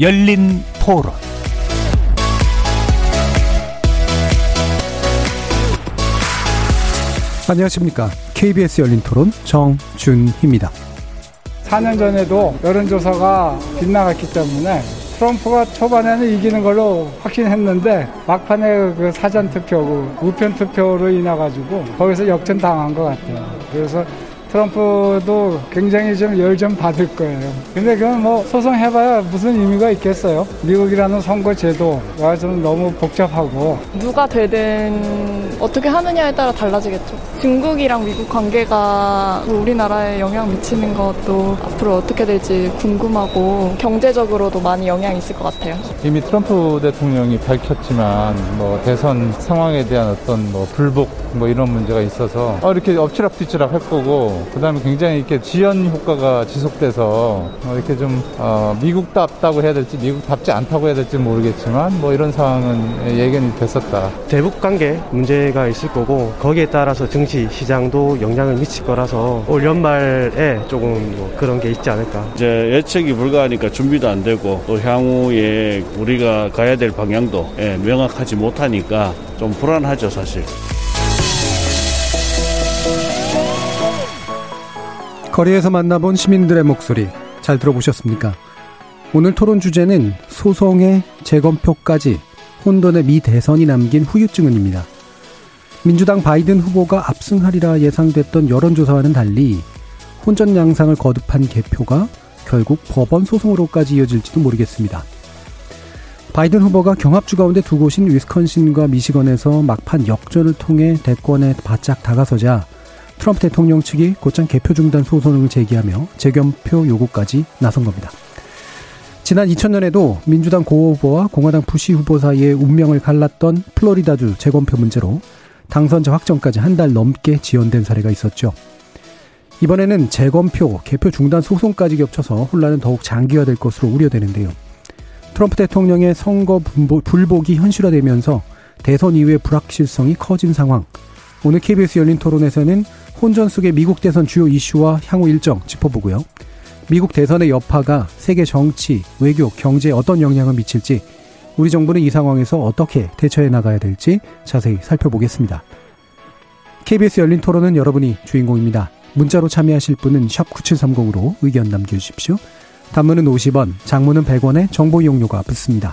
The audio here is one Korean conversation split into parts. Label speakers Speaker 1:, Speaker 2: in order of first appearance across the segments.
Speaker 1: 열린 토론
Speaker 2: 안녕하십니까. KBS 열린 토론 정준희입니다.
Speaker 3: 4년 전에도 여론조사가 빗나갔기 때문에 트럼프가 초반에는 이기는 걸로 확신했는데 막판에 그 사전 투표, 그 우편 투표로 인해 가지고 거기서 역전 당한 것 같아요. 그래서 트럼프도 굉장히 좀 열 좀 받을 거예요. 근데 그건 뭐 소송해봐야 무슨 의미가 있겠어요. 미국이라는 선거 제도가 좀 너무 복잡하고
Speaker 4: 누가 되든 어떻게 하느냐에 따라 달라지겠죠. 중국이랑 미국 관계가 우리나라에 영향 미치는 것도 앞으로 어떻게 될지 궁금하고 경제적으로도 많이 영향이 있을 것 같아요.
Speaker 5: 이미 트럼프 대통령이 밝혔지만 뭐 대선 상황에 대한 어떤 뭐 불복 뭐 이런 문제가 있어서 어, 이렇게 엎치락뒤치락 할 거고 그 다음에 굉장히 이렇게 지연 효과가 지속돼서 어, 이렇게 좀 어, 미국답다고 해야 될지 미국답지 않다고 해야 될지 모르겠지만 뭐 이런 상황은 예견이 됐었다.
Speaker 6: 대북 관계 문제가 있을 거고 거기에 따라서 증시 시장도 영향을 미칠 거라서 올 연말에 조금 뭐 그런 게 있지 않을까.
Speaker 7: 이제 예측이 불가하니까 준비도 안 되고 또 향후에 우리가 가야 될 방향도 예, 명확하지 못하니까 좀 불안하죠 사실.
Speaker 2: 거리에서 만나본 시민들의 목소리 잘 들어보셨습니까? 오늘 토론 주제는 소송의 재검표까지 혼돈의 미 대선이 남긴 후유증은입니다. 민주당 바이든 후보가 압승하리라 예상됐던 여론조사와는 달리 혼전 양상을 거듭한 개표가 결국 법원 소송으로까지 이어질지도 모르겠습니다. 바이든 후보가 경합주 가운데 두 곳인 위스콘신과 미시건에서 막판 역전을 통해 대권에 바짝 다가서자 트럼프 대통령 측이 곧장 개표 중단 소송을 제기하며 재검표 요구까지 나선 겁니다. 지난 2000년에도 민주당 고 후보와 공화당 부시 후보 사이의 운명을 갈랐던 플로리다주 재검표 문제로 당선자 확정까지 한 달 넘게 지연된 사례가 있었죠. 이번에는 재검표, 개표 중단 소송까지 겹쳐서 혼란은 더욱 장기화될 것으로 우려되는데요. 트럼프 대통령의 선거 불복이 현실화되면서 대선 이후의 불확실성이 커진 상황. 오늘 KBS 열린 토론에서는 혼전 속의 미국 대선 주요 이슈와 향후 일정 짚어보고요. 미국 대선의 여파가 세계 정치, 외교, 경제에 어떤 영향을 미칠지, 우리 정부는 이 상황에서 어떻게 대처해 나가야 될지 자세히 살펴보겠습니다. KBS 열린 토론은 여러분이 주인공입니다. 문자로 참여하실 분은 9730으로 의견 남겨주십시오. 단문은 50원, 장문은 100원에 정보 이용료가 붙습니다.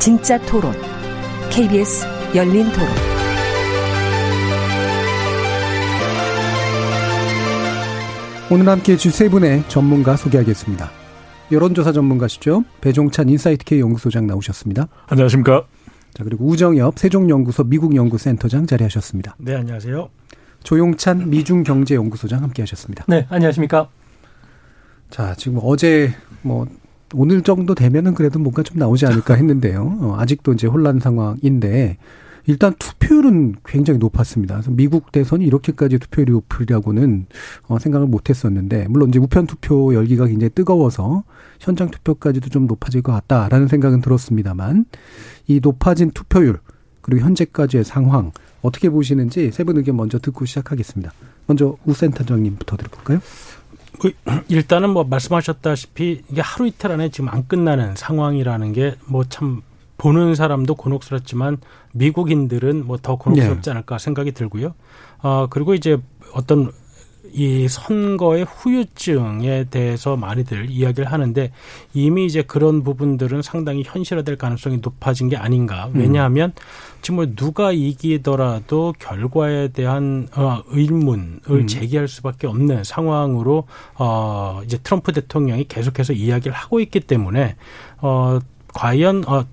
Speaker 8: 진짜 토론, KBS 열린 토론.
Speaker 2: 오늘 함께 해줄 세 분의 전문가 소개하겠습니다. 여론조사 전문가시죠. 배종찬 인사이트K 연구소장 나오셨습니다.
Speaker 9: 안녕하십니까.
Speaker 2: 자, 그리고 우정엽 세종연구소 미국연구센터장 자리하셨습니다.
Speaker 10: 네, 안녕하세요.
Speaker 2: 조용찬 미중경제연구소장 함께 하셨습니다.
Speaker 11: 네, 안녕하십니까.
Speaker 2: 자, 지금 어제 뭐 오늘 정도 되면은 그래도 뭔가 좀 나오지 않을까 했는데요. 어, 아직도 이제 혼란 상황인데 일단 투표율은 굉장히 높았습니다. 그래서 미국 대선이 이렇게까지 투표율이 높으리라고는 어, 생각을 못했었는데 물론 이제 우편 투표 열기가 굉장히 뜨거워서 현장 투표까지도 좀 높아질 것 같다라는 생각은 들었습니다만 이 높아진 투표율 그리고 현재까지의 상황 어떻게 보시는지 세 분 의견 먼저 듣고 시작하겠습니다. 먼저 우 센터장님부터 들어볼까요?
Speaker 10: 그 일단은 뭐 말씀하셨다시피 이게 하루 이틀 안에 지금 안 끝나는 상황이라는 게 뭐 참 보는 사람도 곤혹스럽지만 미국인들은 뭐 더 곤혹스럽지
Speaker 2: 네.
Speaker 10: 않을까 생각이 들고요. 어 그리고 이제 어떤 이 선거의 후유증에 대해서 많이들 이야기를 하는데 이미 이제 그런 부분들은 상당히 현실화될 가능성이 높아진 게 아닌가. 왜냐하면 지금 뭐 누가 이기더라도 결과에 대한 어, 의문을
Speaker 2: 음.
Speaker 10: 제기할 수밖에 없는 상황으로 어 이제 트럼프 대통령이 계속해서 이야기를 하고 있기 때문에 어 과연 어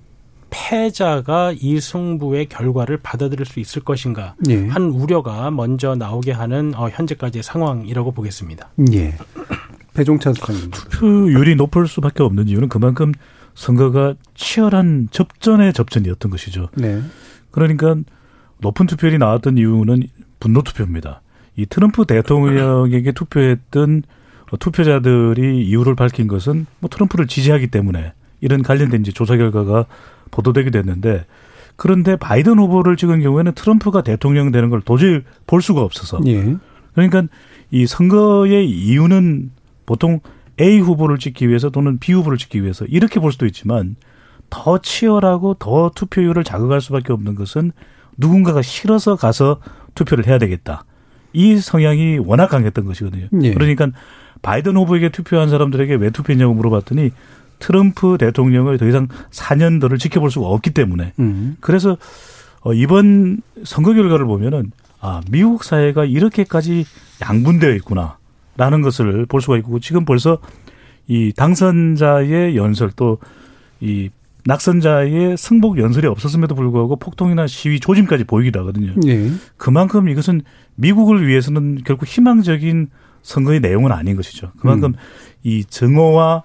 Speaker 10: 패자가 이 승부의 결과를 받아들일 수 있을 것인가
Speaker 2: 예.
Speaker 10: 한 우려가 먼저 나오게 하는 어, 현재까지의 상황이라고 보겠습니다.
Speaker 2: 예. 배종찬 수장님.
Speaker 9: 투표율이 높을 수밖에 없는 이유는 그만큼 선거가 치열한 접전의 접전이었던 것이죠.
Speaker 2: 네.
Speaker 9: 그러니까 높은 투표율이 나왔던 이유는 분노 투표입니다. 이 트럼프 대통령에게 투표했던 투표자들이 이유를 밝힌 것은 뭐 트럼프를 지지하기 때문에 이런 관련된 이제 조사 결과가 보도되게 됐는데 그런데 바이든 후보를 찍은 경우에는 트럼프가 대통령 되는 걸 도저히 볼 수가 없어서
Speaker 2: 예.
Speaker 9: 그러니까 이 선거의 이유는 보통 A 후보를 찍기 위해서 또는 B 후보를 찍기 위해서 이렇게 볼 수도 있지만 더 치열하고 더 투표율을 자극할 수밖에 없는 것은 누군가가 싫어서 가서 투표를 해야 되겠다. 이 성향이 워낙 강했던 것이거든요.
Speaker 2: 예.
Speaker 9: 그러니까 바이든 후보에게 투표한 사람들에게 왜 투표했냐고 물어봤더니 트럼프 대통령을 더 이상 4년도를 지켜볼 수가 없기 때문에
Speaker 2: 음.
Speaker 9: 그래서 어, 이번 선거 결과를 보면은 아 미국 사회가 이렇게까지 양분되어 있구나라는 것을 볼 수가 있고 지금 벌써 이 당선자의 연설 또 이 낙선자의 승복 연설이 없었음에도 불구하고 폭동이나 시위 조짐까지 보이기도 하거든요.
Speaker 2: 예.
Speaker 9: 그만큼 이것은 미국을 위해서는 결국 희망적인 선거의 내용은 아닌 것이죠. 그만큼 이 정오와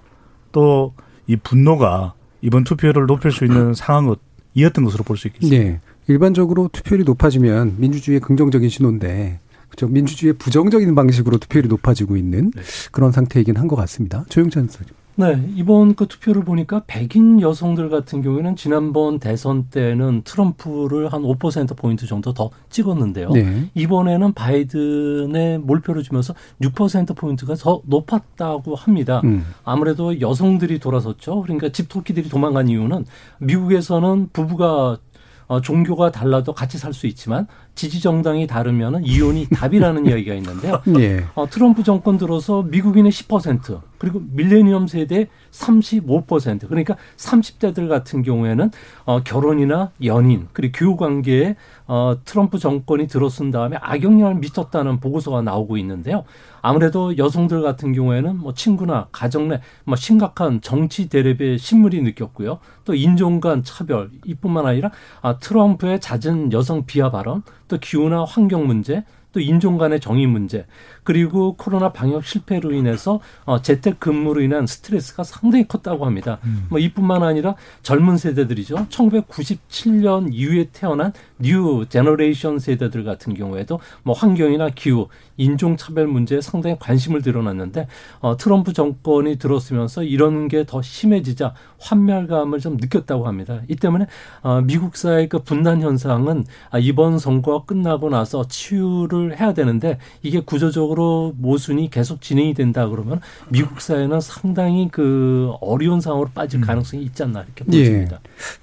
Speaker 9: 또 이 분노가 이번 투표율을 높일 수 있는 상황이었던 것으로 볼 수 있겠습니다.
Speaker 2: 예. 일반적으로 투표율이 높아지면 민주주의의 긍정적인 신호인데 그죠 민주주의의 부정적인 방식으로 투표율이 높아지고 있는
Speaker 9: 네.
Speaker 2: 그런 상태이긴 한 것 같습니다. 조영찬 소장.
Speaker 11: 네, 이번 그 투표를 보니까 백인 여성들 같은 경우에는 지난번 대선 때는 트럼프를 한 5%포인트 정도 더 찍었는데요.
Speaker 2: 네.
Speaker 11: 이번에는 바이든의 몰표를 주면서 6%포인트가 더 높았다고 합니다.
Speaker 2: 음.
Speaker 11: 아무래도 여성들이 돌아섰죠. 그러니까 집토끼들이 도망간 이유는 미국에서는 부부가 어, 종교가 달라도 같이 살 수 있지만 지지 정당이 다르면은 이혼이 답이라는 이야기가 있는데요.
Speaker 2: 예.
Speaker 11: 어, 트럼프 정권 들어서 미국인의 10% 그리고 밀레니엄 세대 35% 그러니까 30대들 같은 경우에는 어, 결혼이나 연인 그리고 교우 관계에 어, 트럼프 정권이 들어선 다음에 악영향을 미쳤다는 보고서가 나오고 있는데요. 아무래도 여성들 같은 경우에는 뭐 친구나 가정 내 뭐 심각한 정치 대립의 신물이 느꼈고요. 또 인종 간 차별 이뿐만 아니라 아, 트럼프의 잦은 여성 비하 발언, 또 기후나 환경 문제, 또 인종 간의 정의 문제, 그리고 코로나 방역 실패로 인해서 어, 재택 근무로 인한 스트레스가 상당히 컸다고 합니다. 뭐 이뿐만 아니라 젊은 세대들이죠. 1997년 이후에 태어난 new generation 세대들 같은 경우에도 뭐 환경이나 기후, 인종 차별 문제에 상당히 관심을 드러났는데 어, 트럼프 정권이 들었으면서 이런 게 더 심해지자 환멸감을 좀 느꼈다고 합니다. 이 때문에 어, 미국 사회의 그 분단 현상은 아, 이번 선거가 끝나고 나서 치유를 해야 되는데 이게 구조적으로 모순이 계속 진행이 된다 그러면 미국 사회는 상당히 그 어려운 상황으로 빠질 가능성이 있지 않나 이렇게 보입니다.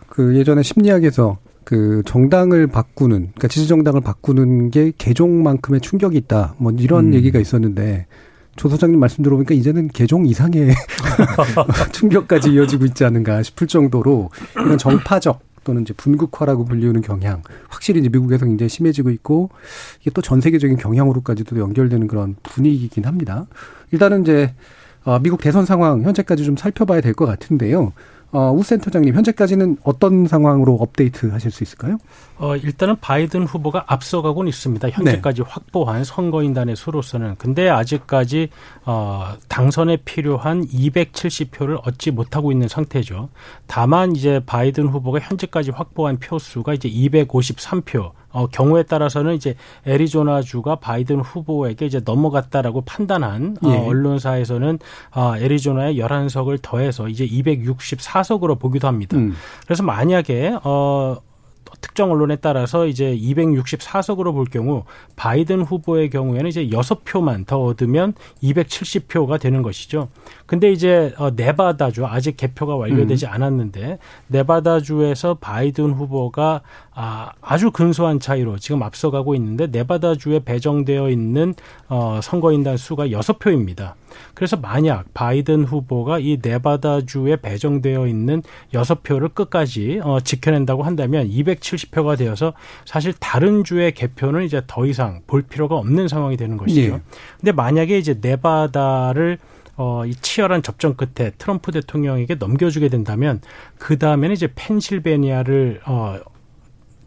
Speaker 2: 그 예전에 심리학에서 그 정당을 바꾸는 그러니까 지지 정당을 바꾸는 게 개종만큼의 충격이 있다. 뭐 이런
Speaker 9: 음.
Speaker 2: 얘기가 있었는데 조 소장님 말씀 들어보니까 이제는 개종 이상의 충격까지 이어지고 있지 않은가 싶을 정도로 이런 정파적 또는 이제 분국화라고 불리우는 경향 확실히 이제 미국에서 굉장히 심해지고 있고 이게 또 전 세계적인 경향으로까지도 연결되는 그런 분위기이긴 합니다. 일단은 이제 어, 미국 대선 상황 현재까지 좀 살펴봐야 될 것 같은데요. 어, 우 센터장님 현재까지는 어떤 상황으로 업데이트 하실 수 있을까요?
Speaker 10: 어, 일단은 바이든 후보가 앞서가고는 있습니다. 현재까지 확보한 선거인단의 수로서는. 근데 아직까지 어, 당선에 필요한 270표를 얻지 못하고 있는 상태죠. 다만 이제 바이든 후보가 현재까지 확보한 표수가 이제 253표. 어, 경우에 따라서는 이제 애리조나주가 바이든 후보에게 이제 넘어갔다라고 판단한 어,
Speaker 2: 예.
Speaker 10: 언론사에서는 아, 애리조나에 11석을 더해서 이제 264석으로 보기도 합니다.
Speaker 2: 음.
Speaker 10: 그래서 만약에 어 특정 언론에 따라서 이제 264석으로 볼 경우 바이든 후보의 경우에는 이제 6표만 더 얻으면 270표가 되는 것이죠. 근데 이제 어 네바다주 아직 개표가 완료되지 않았는데 네바다주에서 바이든 후보가 아 아주 근소한 차이로 지금 앞서가고 있는데 네바다주에 배정되어 있는 어 선거인단 수가 6표입니다. 그래서 만약 바이든 후보가 이 네바다주에 배정되어 있는 여섯 표를 끝까지 어, 지켜낸다고 한다면 270표가 되어서 사실 다른 주의 개표는 이제 더 이상 볼 필요가 없는 상황이 되는 것이죠.
Speaker 2: 예.
Speaker 10: 근데 만약에 이제 네바다를 어, 이 치열한 접전 끝에 트럼프 대통령에게 넘겨주게 된다면 그 다음에는 이제 펜실베니아를 어,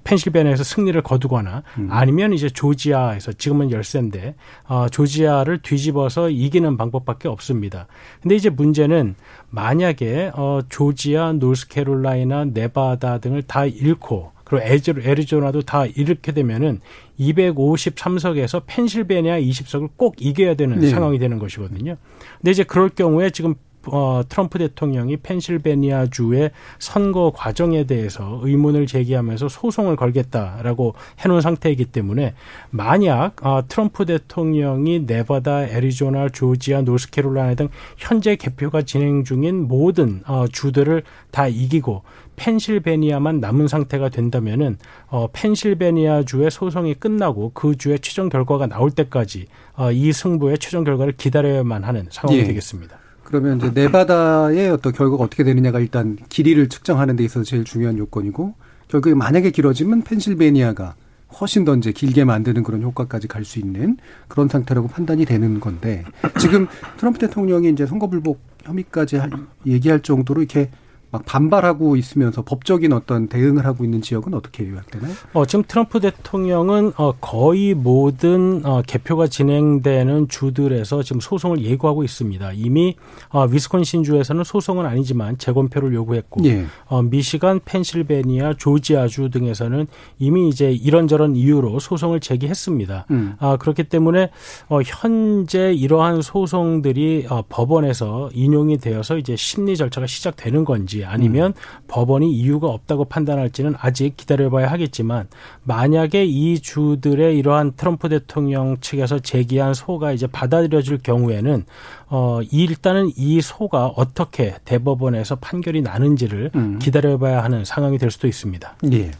Speaker 10: 펜실베니아에서 승리를 거두거나
Speaker 2: 음.
Speaker 10: 아니면 이제 조지아에서 지금은 열세인데 어, 조지아를 뒤집어서 이기는 방법밖에 없습니다. 근데 이제 문제는 만약에 어, 조지아, 노스캐롤라이나, 네바다 등을 다 잃고 그리고 애저- 애리조나도 다 이렇게 되면은 253석에서 펜실베니아 20석을 꼭 이겨야 되는
Speaker 2: 네.
Speaker 10: 상황이 되는 것이거든요. 근데 이제 그럴 경우에 지금 어, 트럼프 대통령이 펜실베니아 주의 선거 과정에 대해서 의문을 제기하면서 소송을 걸겠다라고 해놓은 상태이기 때문에 만약 어, 트럼프 대통령이 네바다, 애리조나, 조지아, 노스캐롤라이나 등 현재 개표가 진행 중인 모든 어, 주들을 다 이기고 펜실베니아만 남은 상태가 된다면은 어, 펜실베니아 주의 소송이 끝나고 그 주의 최종 결과가 나올 때까지 어, 이 승부의 최종 결과를 기다려야만 하는 상황이
Speaker 2: 예.
Speaker 10: 되겠습니다.
Speaker 2: 그러면 이제 네바다의 어떤 결과가 어떻게 되느냐가 일단 길이를 측정하는 데 있어서 제일 중요한 요건이고 결국에 만약에 길어지면 펜실베니아가 훨씬 더 이제 길게 만드는 그런 효과까지 갈 수 있는 그런 상태라고 판단이 되는 건데 지금 트럼프 대통령이 이제 선거 불복 혐의까지 할- 얘기할 정도로 이렇게 막 반발하고 있으면서 법적인 어떤 대응을 하고 있는 지역은 어떻게 요약되나요?
Speaker 10: 어, 지금 트럼프 대통령은 어, 거의 모든 어, 개표가 진행되는 주들에서 지금 소송을 예고하고 있습니다. 이미 어, 위스콘신 주에서는 소송은 아니지만 재검표를 요구했고
Speaker 2: 예.
Speaker 10: 어, 미시간, 펜실베니아, 조지아주 등에서는 이미 이제 이런저런 이유로 소송을 제기했습니다.
Speaker 2: 음.
Speaker 10: 아, 그렇기 때문에 어, 현재 이러한 소송들이 어, 법원에서 인용이 되어서 이제 심리 절차가 시작되는 건지 아니면 법원이 이유가 없다고 판단할지는 아직 기다려봐야 하겠지만 만약에 이 주들의 이러한 트럼프 대통령 측에서 제기한 소가 이제 받아들여질 경우에는 어, 일단은 이 소가 어떻게 대법원에서 판결이 나는지를
Speaker 2: 음.
Speaker 10: 기다려봐야 하는 상황이 될 수도 있습니다.
Speaker 2: 예.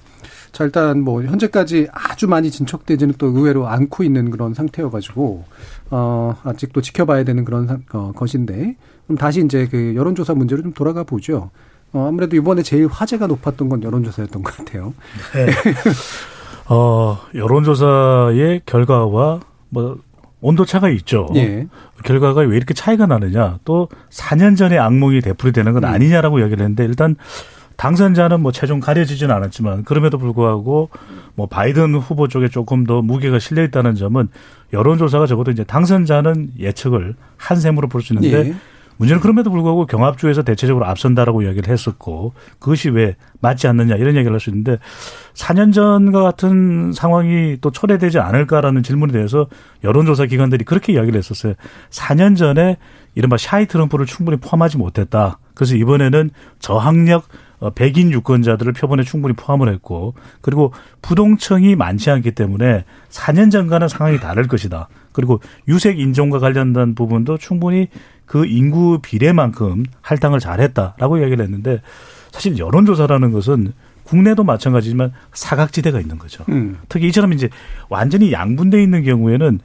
Speaker 2: 자, 일단 뭐 현재까지 아주 많이 진척되지는 또 의외로 않고 있는 그런 상태여가지고 어 아직도 지켜봐야 되는 그런 상- 어, 것인데 그럼 다시 이제 그 여론조사 문제로 좀 돌아가 보죠. 어 아무래도 이번에 제일 화제가 높았던 건 여론조사였던 것 같아요.
Speaker 9: 어, 여론조사의 결과와 뭐 온도차가 있죠.
Speaker 2: 예.
Speaker 9: 결과가 왜 이렇게 차이가 나느냐. 또 4년 전에 악몽이 되풀이 되는 건
Speaker 2: 음.
Speaker 9: 아니냐라고 얘기를 했는데 일단 당선자는 뭐 최종 가려지지는 않았지만 그럼에도 불구하고 뭐 바이든 후보 쪽에 조금 더 무게가 실려 있다는 점은 여론조사가 적어도 이제 당선자는 예측을 한 셈으로 볼 수 있는데
Speaker 2: 예.
Speaker 9: 문제는 그럼에도 불구하고 경합주에서 대체적으로 앞선다라고 이야기를 했었고 그것이 왜 맞지 않느냐 이런 얘기를 할 수 있는데 4년 전과 같은 상황이 또 초래되지 않을까라는 질문에 대해서 여론조사 기관들이 그렇게 이야기를 했었어요. 4년 전에 이른바 샤이 트럼프를 충분히 포함하지 못했다. 그래서 이번에는 저학력 어, 백인 유권자들을 표본에 충분히 포함을 했고 그리고 부동층이 많지 않기 때문에 4년 전과는 상황이 다를 것이다. 그리고 유색 인종과 관련된 부분도 충분히 그 인구 비례만큼 할당을 잘했다라고 이야기를 했는데 사실 여론조사라는 것은 국내도 마찬가지지만 사각지대가 있는 거죠.
Speaker 2: 음.
Speaker 9: 특히 이처럼 이제 완전히 양분돼 있는 경우에는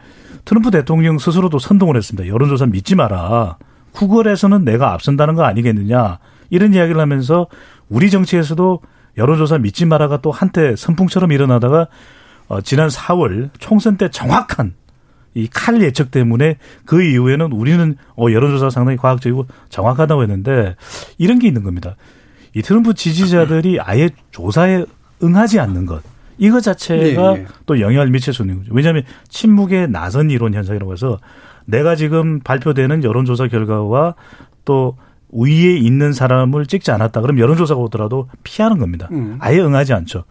Speaker 9: 트럼프 대통령 스스로도 선동을 했습니다. 여론조사 믿지 마라. 구걸에서는 내가 앞선다는 거 아니겠느냐. 이런 이야기를 하면서 우리 정치에서도 여론조사 믿지 마라가 또 한때 선풍처럼 일어나다가 어, 지난 4월 총선 때 정확한 이 칼 예측 때문에 그 이후에는 우리는 어, 여론조사 상당히 과학적이고 정확하다고 했는데 이런 게 있는 겁니다. 이 트럼프 지지자들이 아예 조사에 응하지 않는 것. 이거 자체가
Speaker 2: 예, 예.
Speaker 9: 또 영향을 미칠 수 있는 거죠. 왜냐하면 침묵의 나선 이론 현상이라고 해서 내가 지금 발표되는 여론조사 결과와 또 위에 있는 사람을 찍지 않았다. 그럼 여론조사가 오더라도 피하는 겁니다.
Speaker 2: 음.
Speaker 9: 아예 응하지 않죠.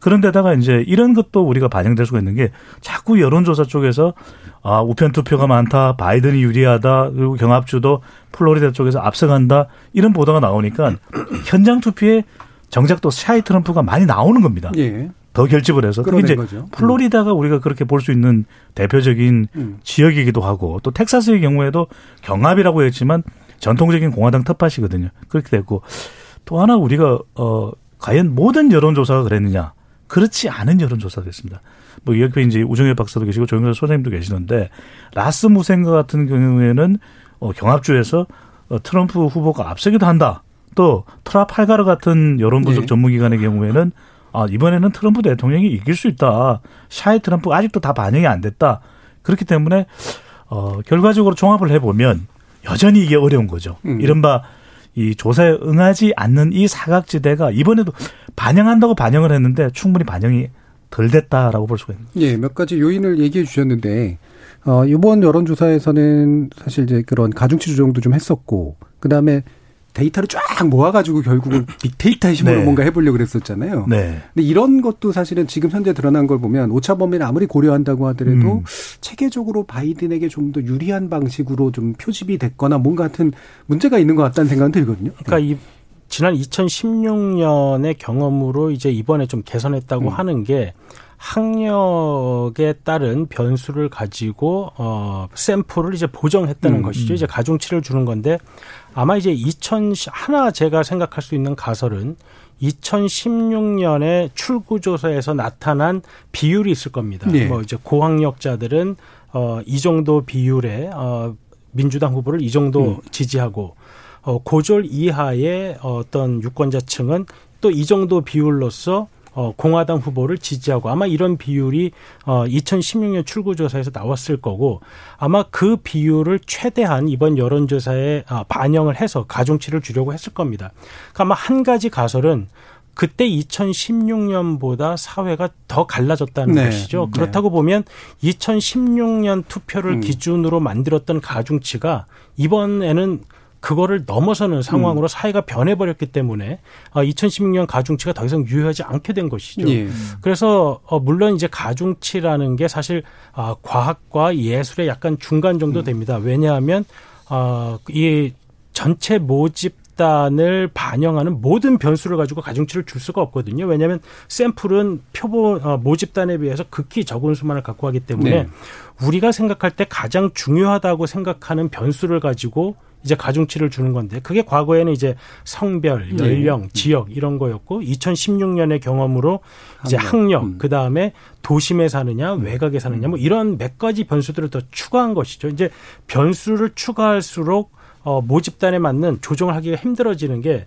Speaker 9: 그런데다가 이제 이런 것도 우리가 반영될 수가 있는 게 자꾸 여론조사 쪽에서 아, 우편 투표가 많다. 바이든이 유리하다. 그리고 경합주도 플로리다 쪽에서 앞서간다. 이런 보도가 나오니까 현장 투표에 정작 또 샤이 트럼프가 많이 나오는 겁니다.
Speaker 2: 예.
Speaker 9: 더 결집을 해서
Speaker 2: 끌어낸
Speaker 9: 이제
Speaker 2: 거죠.
Speaker 9: 플로리다가 우리가 그렇게 볼 수 있는 대표적인
Speaker 2: 음.
Speaker 9: 지역이기도 하고 또 텍사스의 경우에도 경합이라고 했지만 전통적인 공화당 텃밭이거든요. 그렇게 됐고 또 하나 우리가 어 과연 모든 여론조사가 그랬느냐? 그렇지 않은 여론조사가 됐습니다. 뭐 옆에 이제 우정혜 박사도 계시고 조영선 소장님도 계시는데 라스무센과 같은 경우에는 어 경합주에서 어 트럼프 후보가 앞서기도 한다. 또 트라팔가르 같은 여론 분석
Speaker 2: 네.
Speaker 9: 전문기관의 경우에는 아, 이번에는 트럼프 대통령이 이길 수 있다. 샤이 트럼프 아직도 다 반영이 안 됐다. 그렇기 때문에 어, 결과적으로 종합을 해보면 여전히 이게 어려운 거죠.
Speaker 2: 음.
Speaker 9: 이른바 이 조사에 응하지 않는 이 사각지대가 이번에도 반영한다고 반영을 했는데 충분히 반영이 덜 됐다라고 볼 수가 있습니다.
Speaker 2: 예, 몇 가지 요인을 얘기해 주셨는데 어 이번 여론조사에서는 사실 이제 그런 가중치 조정도 좀 했었고 그 다음에 데이터를 쫙 모아가지고 결국은 빅데이터 힘으로
Speaker 9: 네.
Speaker 2: 뭔가 해보려고 그랬었잖아요.
Speaker 9: 네.
Speaker 2: 근데 이런 것도 사실은 지금 현재 드러난 걸 보면 오차 범위를 아무리 고려한다고 하더라도
Speaker 9: 음.
Speaker 2: 체계적으로 바이든에게 좀 더 유리한 방식으로 좀 표집이 됐거나 뭔가 같은 문제가 있는 것 같다는 생각은 들거든요.
Speaker 10: 그러니까 이 지난 2016년의 경험으로 이제 이번에 좀 개선했다고
Speaker 2: 음.
Speaker 10: 하는 게 학력에 따른 변수를 가지고 어 샘플을 이제 보정했다는
Speaker 2: 음,
Speaker 10: 것이죠.
Speaker 2: 음.
Speaker 10: 이제 가중치를 주는 건데 아마 이제 2000 하나 제가 생각할 수 있는 가설은 2016년에 출구 조사에서 나타난 비율이 있을 겁니다.
Speaker 2: 네.
Speaker 10: 뭐 이제 고학력자들은 어이 정도 비율의 어 민주당 후보를 이 정도
Speaker 2: 음.
Speaker 10: 지지하고 어 고졸 이하의 어떤 유권자층은 또 이 정도 비율로서 어, 공화당 후보를 지지하고 아마 이런 비율이 어, 2016년 출구조사에서 나왔을 거고 아마 그 비율을 최대한 이번 여론조사에 아, 반영을 해서 가중치를 주려고 했을 겁니다. 그러니까 아마 한 가지 가설은 그때 2016년보다 사회가 더 갈라졌다는
Speaker 2: 네.
Speaker 10: 것이죠.
Speaker 2: 네.
Speaker 10: 그렇다고 보면 2016년 투표를
Speaker 2: 음.
Speaker 10: 기준으로 만들었던 가중치가 이번에는 그거를 넘어서는 상황으로
Speaker 2: 음.
Speaker 10: 사회가 변해버렸기 때문에 어, 2016년 가중치가 더 이상 유효하지 않게 된 것이죠.
Speaker 2: 예.
Speaker 10: 그래서 어, 물론 이제 가중치라는 게 사실 아, 과학과 예술의 약간 중간 정도 됩니다. 왜냐하면 어, 이 전체 모집 단을 반영하는 모든 변수를 가지고 가중치를 줄 수가 없거든요. 왜냐하면 샘플은 표본 어, 모집단에 비해서 극히 적은 수만을 갖고 하기 때문에
Speaker 2: 네.
Speaker 10: 우리가 생각할 때 가장 중요하다고 생각하는 변수를 가지고 이제 가중치를 주는 건데 그게 과거에는 이제 성별,
Speaker 2: 네.
Speaker 10: 연령, 지역 이런 거였고 2016년의 경험으로 이제
Speaker 2: 학력.
Speaker 10: 학력,
Speaker 2: 음.
Speaker 10: 그 다음에 도심에 사느냐, 외곽에 사느냐, 뭐 이런 몇 가지 변수들을 더 추가한 것이죠. 이제 변수를 추가할수록 어, 모집단에 맞는 조정을 하기가 힘들어지는 게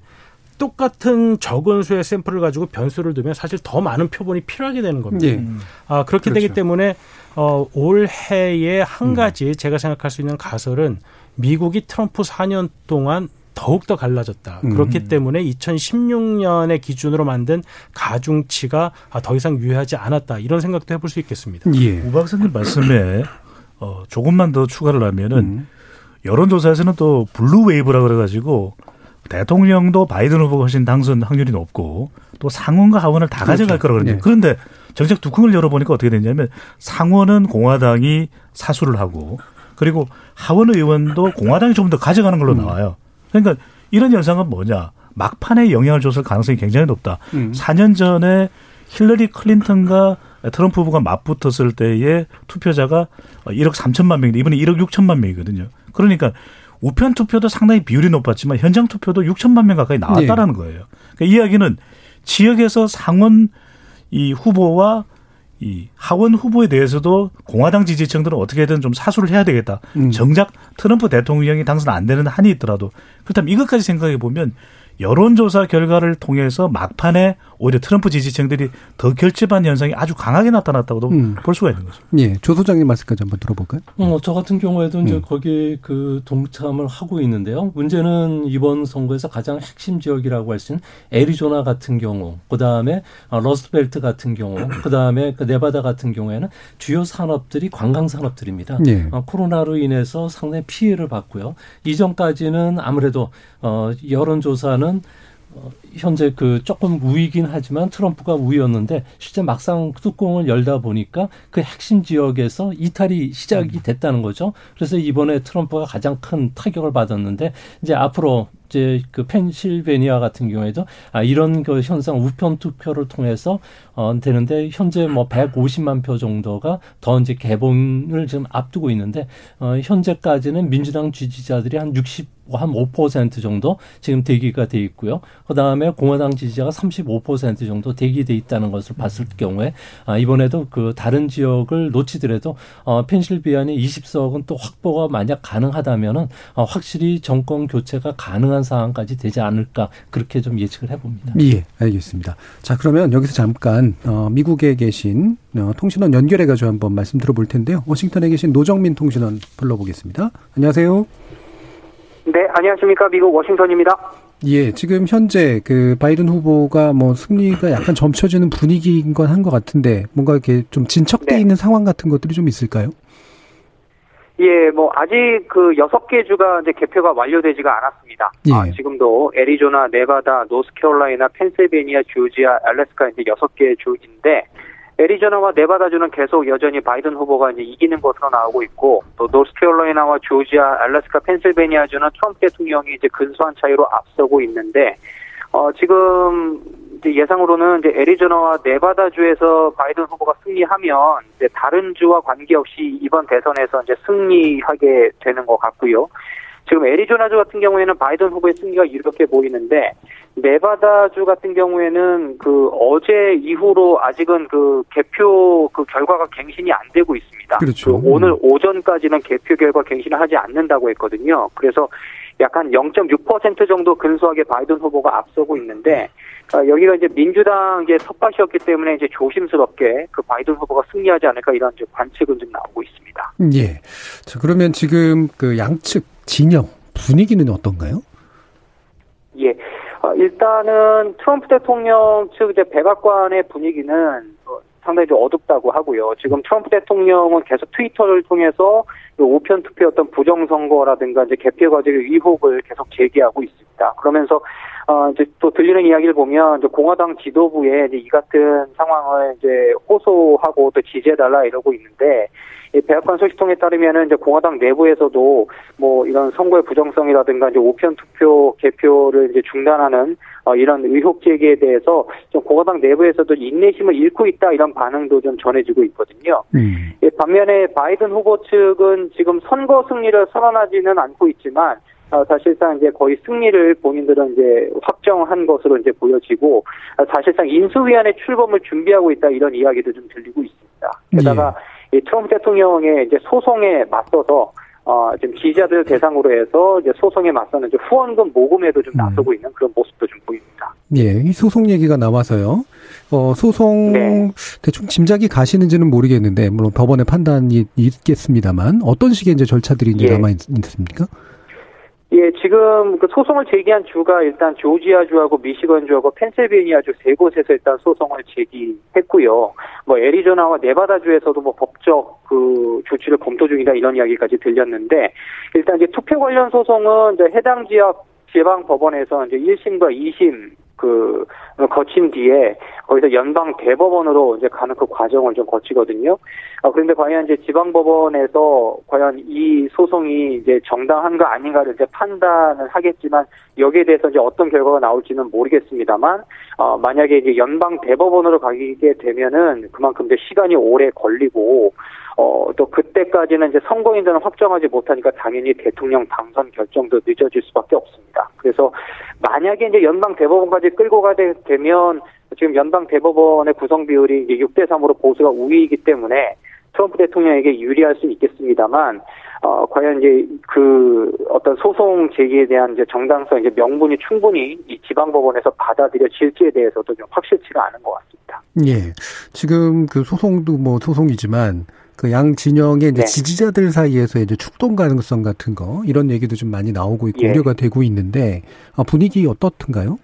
Speaker 10: 똑같은 적은 수의 샘플을 가지고 변수를 두면 사실 더 많은 표본이 필요하게 되는 겁니다.
Speaker 2: 예.
Speaker 10: 아, 그렇게
Speaker 2: 그렇죠.
Speaker 10: 되기 때문에 어, 올해에 한
Speaker 2: 음.
Speaker 10: 가지 제가 생각할 수 있는 가설은 미국이 트럼프 4년 동안 더욱더 갈라졌다.
Speaker 2: 음.
Speaker 10: 그렇기 때문에 2016년의 기준으로 만든 가중치가 아, 더 이상 유효하지 않았다. 이런 생각도 해볼 수 있겠습니다.
Speaker 2: 예.
Speaker 9: 우 박사님 말씀에 어, 조금만 더 추가를 하면은
Speaker 2: 음.
Speaker 9: 여론조사에서는 또 blue wave라 그래가지고 대통령도 바이든 후보가 훨씬 당선 확률이 높고 또 상원과 하원을 다 가져갈 거라고 그러는데
Speaker 2: 네.
Speaker 9: 그런데 정작 뚜껑을 열어보니까 어떻게 됐냐면 상원은 공화당이 사수를 하고 그리고 하원 의원도 공화당이 좀더 가져가는 걸로 나와요. 그러니까 이런 현상은 뭐냐 막판에 영향을 줬을 가능성이 굉장히 높다.
Speaker 2: 음.
Speaker 9: 4년 전에 힐러리 클린턴과 트럼프 후보가 맞붙었을 때의 투표자가 1억 3천만 명인데 이번에 1억 6천만 명이거든요. 그러니까 우편 투표도 상당히 비율이 높았지만 현장 투표도 6천만 명 가까이 나왔다라는 거예요. 그러니까 이 이야기는 지역에서 상원 이 후보와 이 하원 후보에 대해서도 공화당 지지층들은 어떻게든 좀 사수를 해야 되겠다.
Speaker 2: 음.
Speaker 9: 정작 트럼프 대통령이 당선 안 되는 한이 있더라도 그렇다면 이것까지 생각해 보면 여론조사 결과를 통해서 막판에 오히려 트럼프 지지층들이 더 결집한 현상이 아주 강하게 나타났다고도
Speaker 2: 음.
Speaker 9: 볼 수가 있는 거죠.
Speaker 2: 예. 조 소장님 말씀까지 한번 들어볼까요?
Speaker 11: 어, 저 같은 경우에도 이제
Speaker 2: 음.
Speaker 11: 거기에 그 동참을 하고 있는데요. 문제는 이번 선거에서 가장 핵심 지역이라고 할 수 있는 애리조나 같은 경우, 그 다음에 러스트벨트 같은 경우, 그 다음에 그 네바다 같은 경우에는 주요 산업들이 관광 산업들입니다.
Speaker 2: 예.
Speaker 11: 어, 코로나로 인해서 상당히 피해를 봤고요. 이전까지는 아무래도 어, 여론조사는 어, 현재 그 조금 우위긴 하지만 트럼프가 우위였는데 실제 막상 뚜껑을 열다 보니까 그 핵심 지역에서 이탈이 시작이 됐다는 거죠. 그래서 이번에 트럼프가 가장 큰 타격을 받았는데 이제 앞으로 이제 그 펜실베니아 같은 경우에도 아 이런 그 현상 우편 투표를 통해서 어 되는데 현재 뭐 150만 표 정도가 더 이제 개봉을 지금 앞두고 있는데 어 현재까지는 민주당 지지자들이 한 60, 한5% 정도 지금 대기가 돼 있고요. 그 다음에 공화당 지지자가 35% 정도 대기돼 있다는 것을 봤을 경우에 아 이번에도 그 다른 지역을 놓치더라도 어 펜실베니아의 20석은 또 확보가 만약 가능하다면은 어 확실히 정권 교체가 가능한 상황까지 되지 않을까 그렇게 좀 예측을 해 봅니다.
Speaker 2: 예, 알겠습니다. 자, 그러면 여기서 잠깐 어, 미국에 계신 어, 통신원 연결해 가지고 한번 말씀 들어볼 텐데요. 워싱턴에 계신 노정민 통신원 불러보겠습니다. 안녕하세요.
Speaker 12: 네, 안녕하십니까. 미국 워싱턴입니다.
Speaker 2: 예, 지금 현재 그 바이든 후보가 뭐 승리가 약간 점쳐지는 분위기인 건 한 것 같은데 뭔가 이렇게 좀 진척돼
Speaker 12: 네.
Speaker 2: 있는 상황 같은 것들이 좀 있을까요?
Speaker 12: 예, 뭐 아직 그 여섯 개 주가 이제 개표가 완료되지가 않았습니다.
Speaker 2: 예.
Speaker 12: 아, 지금도 애리조나, 네바다, 노스캐롤라이나, 펜실베니아, 조지아, 알래스카 이제 여섯 개 주인데 애리조나와 네바다 주는 계속 여전히 바이든 후보가 이제 이기는 것으로 나오고 있고 또 노스캐롤라이나와 조지아, 알래스카, 펜실베니아 주는 트럼프 대통령이 이제 근소한 차이로 앞서고 있는데 어 지금 이제 예상으로는 이제 애리조나와 네바다 주에서 바이든 후보가 승리하면 이제 다른 주와 관계없이 이번 대선에서 이제 승리하게 되는 것 같고요. 지금 애리조나주 같은 경우에는 바이든 후보의 승리가 유력해 보이는데 네바다주 같은 경우에는 그 어제 이후로 아직은 그 개표 그 결과가 갱신이 안 되고 있습니다.
Speaker 2: 그렇죠.
Speaker 12: 그 오늘 오전까지는 개표 결과 갱신을 하지 않는다고 했거든요. 그래서 약간 0.6% 정도 근소하게 바이든 후보가 앞서고 있는데 어, 여기가 이제 민주당 이제 텃밭이었기 때문에 이제 조심스럽게 그 바이든 후보가 승리하지 않을까 이런 이제 관측은 좀 나오고 있습니다.
Speaker 2: 예. 자, 그러면 지금 그 양측 진영 분위기는 어떤가요?
Speaker 12: 예. 어, 일단은 트럼프 대통령 측 이제 백악관의 분위기는 어, 상당히 좀 어둡다고 하고요. 지금 트럼프 대통령은 계속 트위터를 통해서 그 우편 투표 어떤 부정선거라든가 이제 개표 과정의 의혹을 계속 제기하고 있습니다. 그러면서 어 이제 또 들리는 이야기를 보면 이제 공화당 지도부에 이제 이 같은 상황을 이제 호소하고 또 지지해달라 이러고 있는데 이 백악관 소식통에 따르면은 이제 공화당 내부에서도 뭐 이런 선거의 부정성이라든가 이제 우편 투표 개표를 이제 중단하는 어 이런 의혹 제기에 대해서 좀 공화당 내부에서도 인내심을 잃고 있다 이런 반응도 좀 전해지고 있거든요.
Speaker 2: 음.
Speaker 12: 예, 반면에 바이든 후보 측은 지금 선거 승리를 선언하지는 않고 있지만 어, 사실상 이제 거의 승리를 본인들은 이제 확정한 것으로 이제 보여지고 어, 사실상 인수위원회 출범을 준비하고 있다 이런 이야기도 좀 들리고 있습니다. 게다가 이 트럼프 대통령의 이제 소송에 맞서서 어, 지금 기자들 대상으로 해서 이제 소송에 맞서는 이제 후원금 모금에도 좀 나서고 있는 그런 모습도 좀 보입니다.
Speaker 2: 예, 이 소송 얘기가 나와서요. 어, 소송
Speaker 12: 네.
Speaker 2: 대충 짐작이 가시는지는 모르겠는데 물론 법원의 판단이 있겠습니다만 어떤 식의 이제 절차들이 이제
Speaker 12: 예.
Speaker 2: 남아 있, 있습니까?
Speaker 12: 예, 지금 그 소송을 제기한 주가 일단 조지아주하고 미시건주하고 펜실베니아주 세 곳에서 일단 소송을 제기했고요. 뭐 애리조나와 네바다주에서도 뭐 법적 그 조치를 검토 중이다 이런 이야기까지 들렸는데 일단 이제 투표 관련 소송은 이제 해당 지역 지방 법원에서 이제 1심과 2심 그 거친 뒤에 거기서 연방 대법원으로 이제 가는 그 과정을 좀 거치거든요. 아, 그런데 과연 이제 지방 법원에서 과연 이 소송이 이제 정당한가 아닌가를 이제 판단을 하겠지만 여기에 대해서 이제 어떤 결과가 나올지는 모르겠습니다만 어, 만약에 이제 연방 대법원으로 가게 되면은 그만큼 이제 시간이 오래 걸리고 어, 또 그때까지는 이제 선거인단을 확정하지 못하니까 당연히 대통령 당선 결정도 늦어질 수밖에 없습니다. 그래서 만약에 이제 연방 대법원까지 끌고 가게 되면 지금 연방 대법원의 구성 비율이 이제 6대 3으로 보수가 우위이기 때문에 트럼프 대통령에게 유리할 수는 있겠습니다만 어, 과연 이제 그 어떤 소송 제기에 대한 이제 정당성 이제 명분이 충분히 이 지방 법원에서 받아들여질지에 대해서도 좀 확실치가 않은 것 같습니다.
Speaker 2: 예. 지금 그 소송도 뭐 소송이지만 그 양 진영의 이제
Speaker 12: 네.
Speaker 2: 지지자들 사이에서 이제 축동 가능성 같은 거 이런 얘기도 좀 많이 나오고 있고
Speaker 12: 예.
Speaker 2: 우려가 되고 있는데 아, 분위기 어떻든가요?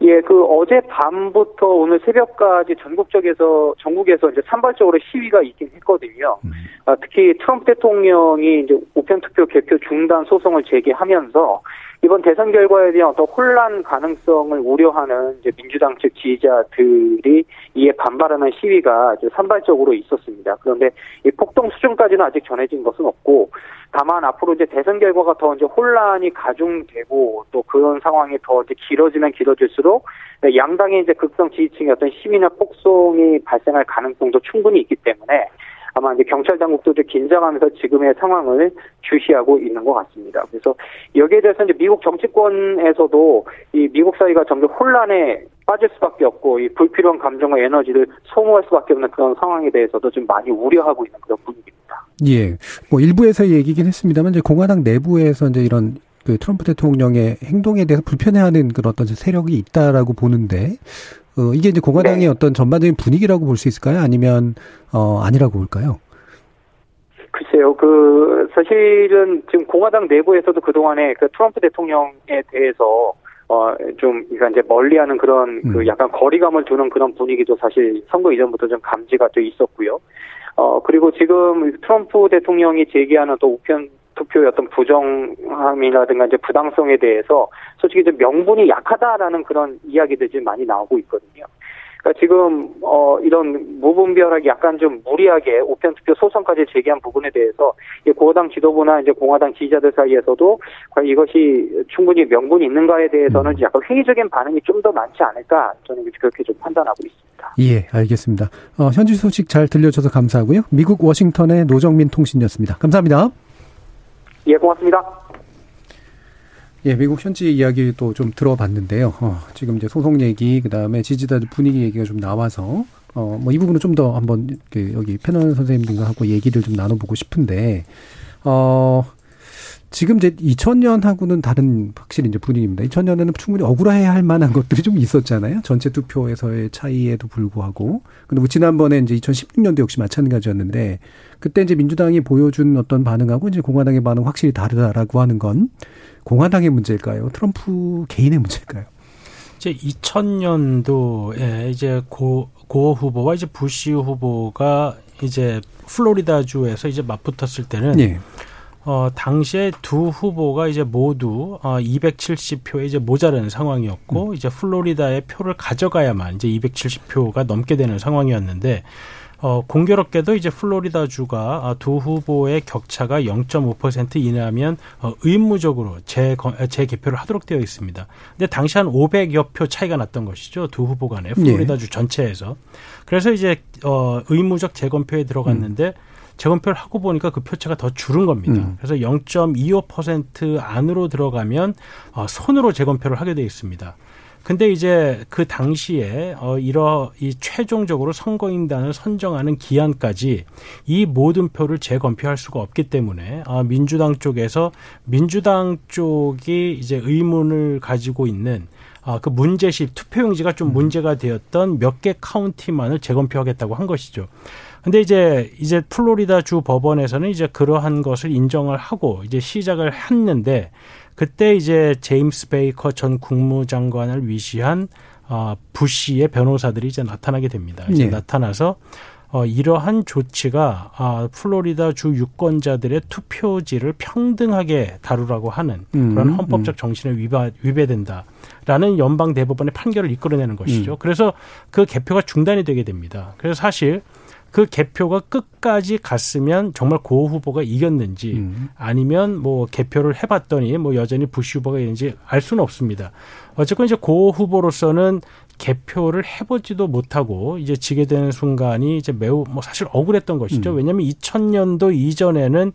Speaker 12: 예, 그 어제 밤부터 오늘 새벽까지 전국적에서 전국에서 이제 산발적으로 시위가 있긴 했거든요. 아, 특히 트럼프 대통령이 이제 우편 투표 개표 중단 소송을 제기하면서 이번 대선 결과에 대한 어떤 혼란 가능성을 우려하는 민주당 측 지지자들이 이에 반발하는 시위가 이제 산발적으로 있었습니다. 그런데 이 폭동 수준까지는 아직 전해진 것은 없고 다만 앞으로 이제 대선 결과가 더 이제 혼란이 가중되고 또 그런 상황이 더 이제 길어지면 길어질수록 양당의 이제 극성 지지층의 어떤 시민의 폭송이 발생할 가능성도 충분히 있기 때문에 아마 이제 경찰 당국도 이제 긴장하면서 지금의 상황을 주시하고 있는 것 같습니다. 그래서 여기에 대해서 이제 미국 정치권에서도 이 미국 사회가 점점 혼란에 빠질 수밖에 없고 이 불필요한 감정과 에너지를 소모할 수밖에 없는 그런 상황에 대해서도 좀 많이 우려하고 있는 그런 분위기입니다.
Speaker 2: 예. 뭐 일부에서 얘기긴 했습니다만 이제 공화당 내부에서 이제 이런 그 트럼프 대통령의 행동에 대해서 불편해하는 그런 어떤 세력이 있다라고 보는데 어 이게 이제 공화당의
Speaker 12: 네.
Speaker 2: 어떤 전반적인 분위기라고 볼 수 있을까요? 아니면 어 아니라고 볼까요?
Speaker 12: 글쎄요, 그, 사실은 지금 공화당 내부에서도 그 동안에 그 트럼프 대통령에 대해서 어, 좀, 그러니까 이제 멀리 하는 그런, 그 약간 거리감을 두는 그런 분위기도 사실 선거 이전부터 좀 감지가 돼 있었고요. 어, 그리고 지금 트럼프 대통령이 제기하는 또 우편 투표의 어떤 부정함이라든가 이제 부당성에 대해서 솔직히 좀 명분이 약하다라는 그런 이야기들이 좀 많이 나오고 있거든요. 그러니까 지금 어 이런 무분별하게 약간 좀 무리하게 우편 투표 소송까지 제기한 부분에 대해서 고당 지도부나 이제 공화당 지지자들 사이에서도 과연 이것이 충분히 명분이 있는가에 대해서는
Speaker 2: 음.
Speaker 12: 약간 회의적인 반응이 좀 더 많지 않을까 저는 그렇게 좀 판단하고 있습니다.
Speaker 2: 예, 알겠습니다. 어, 현지 소식 잘 들려줘서 감사하고요. 미국 워싱턴의 노정민 통신이었습니다. 감사합니다.
Speaker 12: 예, 고맙습니다.
Speaker 2: 예, 미국 현지 이야기 또좀 들어봤는데요. 어, 지금 이제 소송 얘기, 그 다음에 지지자들 분위기 얘기가 좀 나와서, 어, 뭐 이 부분은 좀 더 한번, 그, 여기 패널 선생님들과 하고 얘기를 좀 나눠보고 싶은데, 어, 지금 이제 2000년하고는 다른 확실히 이제 분위기입니다. 2000년에는 충분히 억울해야 할 만한 것들이 좀 있었잖아요. 전체 투표에서의 차이에도 불구하고. 근데 뭐 지난번에 이제 2016년도 역시 마찬가지였는데 그때 이제 민주당이 보여준 어떤 반응하고 이제 공화당의 반응 확실히 다르다라고 하는 건 공화당의 문제일까요? 트럼프 개인의 문제일까요?
Speaker 10: 이제 2000년도에 이제 고, 고 후보와 이제 부시 후보가 이제 플로리다주에서 이제 맞붙었을 때는
Speaker 2: 예.
Speaker 10: 어, 당시에 두 후보가 이제 모두 어, 270표에 이제 모자른 상황이었고, 이제 플로리다의 표를 가져가야만 이제 270표가 넘게 되는 상황이었는데, 어, 공교롭게도 이제 플로리다 주가 아, 두 후보의 격차가 0.5% 이내하면 어, 의무적으로 재, 재개표를 하도록 되어 있습니다. 근데 당시 한 500여 표 차이가 났던 것이죠. 두 후보 간에 플로리다 주 전체에서. 그래서 이제 어, 의무적 재검표에 들어갔는데 재검표를 하고 보니까 그 표차가 더 줄은 겁니다.
Speaker 2: 음.
Speaker 10: 그래서 0.25% 안으로 들어가면 어, 손으로 재검표를 하게 돼 있습니다. 근데 이제 그 당시에 어 이러 이 최종적으로 선거인단을 선정하는 기한까지 이 모든 표를 재검표할 수가 없기 때문에 아 민주당 쪽에서 민주당 쪽이 이제 의문을 가지고 있는 아, 그 문제시 투표용지가 좀 문제가 되었던 몇 개 카운티만을 재검표하겠다고 한 것이죠. 근데 이제 이제 플로리다 주 법원에서는 이제 그러한 것을 인정을 하고 이제 시작을 했는데 그때 이제 제임스 베이커 전 국무장관을 위시한 어, 부시의 변호사들이 이제 나타나게 됩니다. 이제
Speaker 2: 네.
Speaker 10: 나타나서 어, 이러한 조치가 아, 플로리다 주 유권자들의 투표지를 평등하게 다루라고 하는
Speaker 2: 음,
Speaker 10: 그런 헌법적 정신에 위반, 위배된다 라는 연방 대법원의 판결을 이끌어내는 것이죠.
Speaker 2: 음.
Speaker 10: 그래서 그 개표가 중단이 되게 됩니다. 그래서 사실 그 개표가 끝까지 갔으면 정말 고 후보가 이겼는지
Speaker 2: 음.
Speaker 10: 아니면 뭐 개표를 해봤더니 뭐 여전히 부시 후보가 이겼는지 알 수는 없습니다. 어쨌건 이제 고 후보로서는 개표를 해보지도 못하고 이제 지게 되는 순간이 이제 매우 뭐 사실 억울했던 것이죠.
Speaker 2: 음.
Speaker 10: 왜냐하면 2000년도 이전에는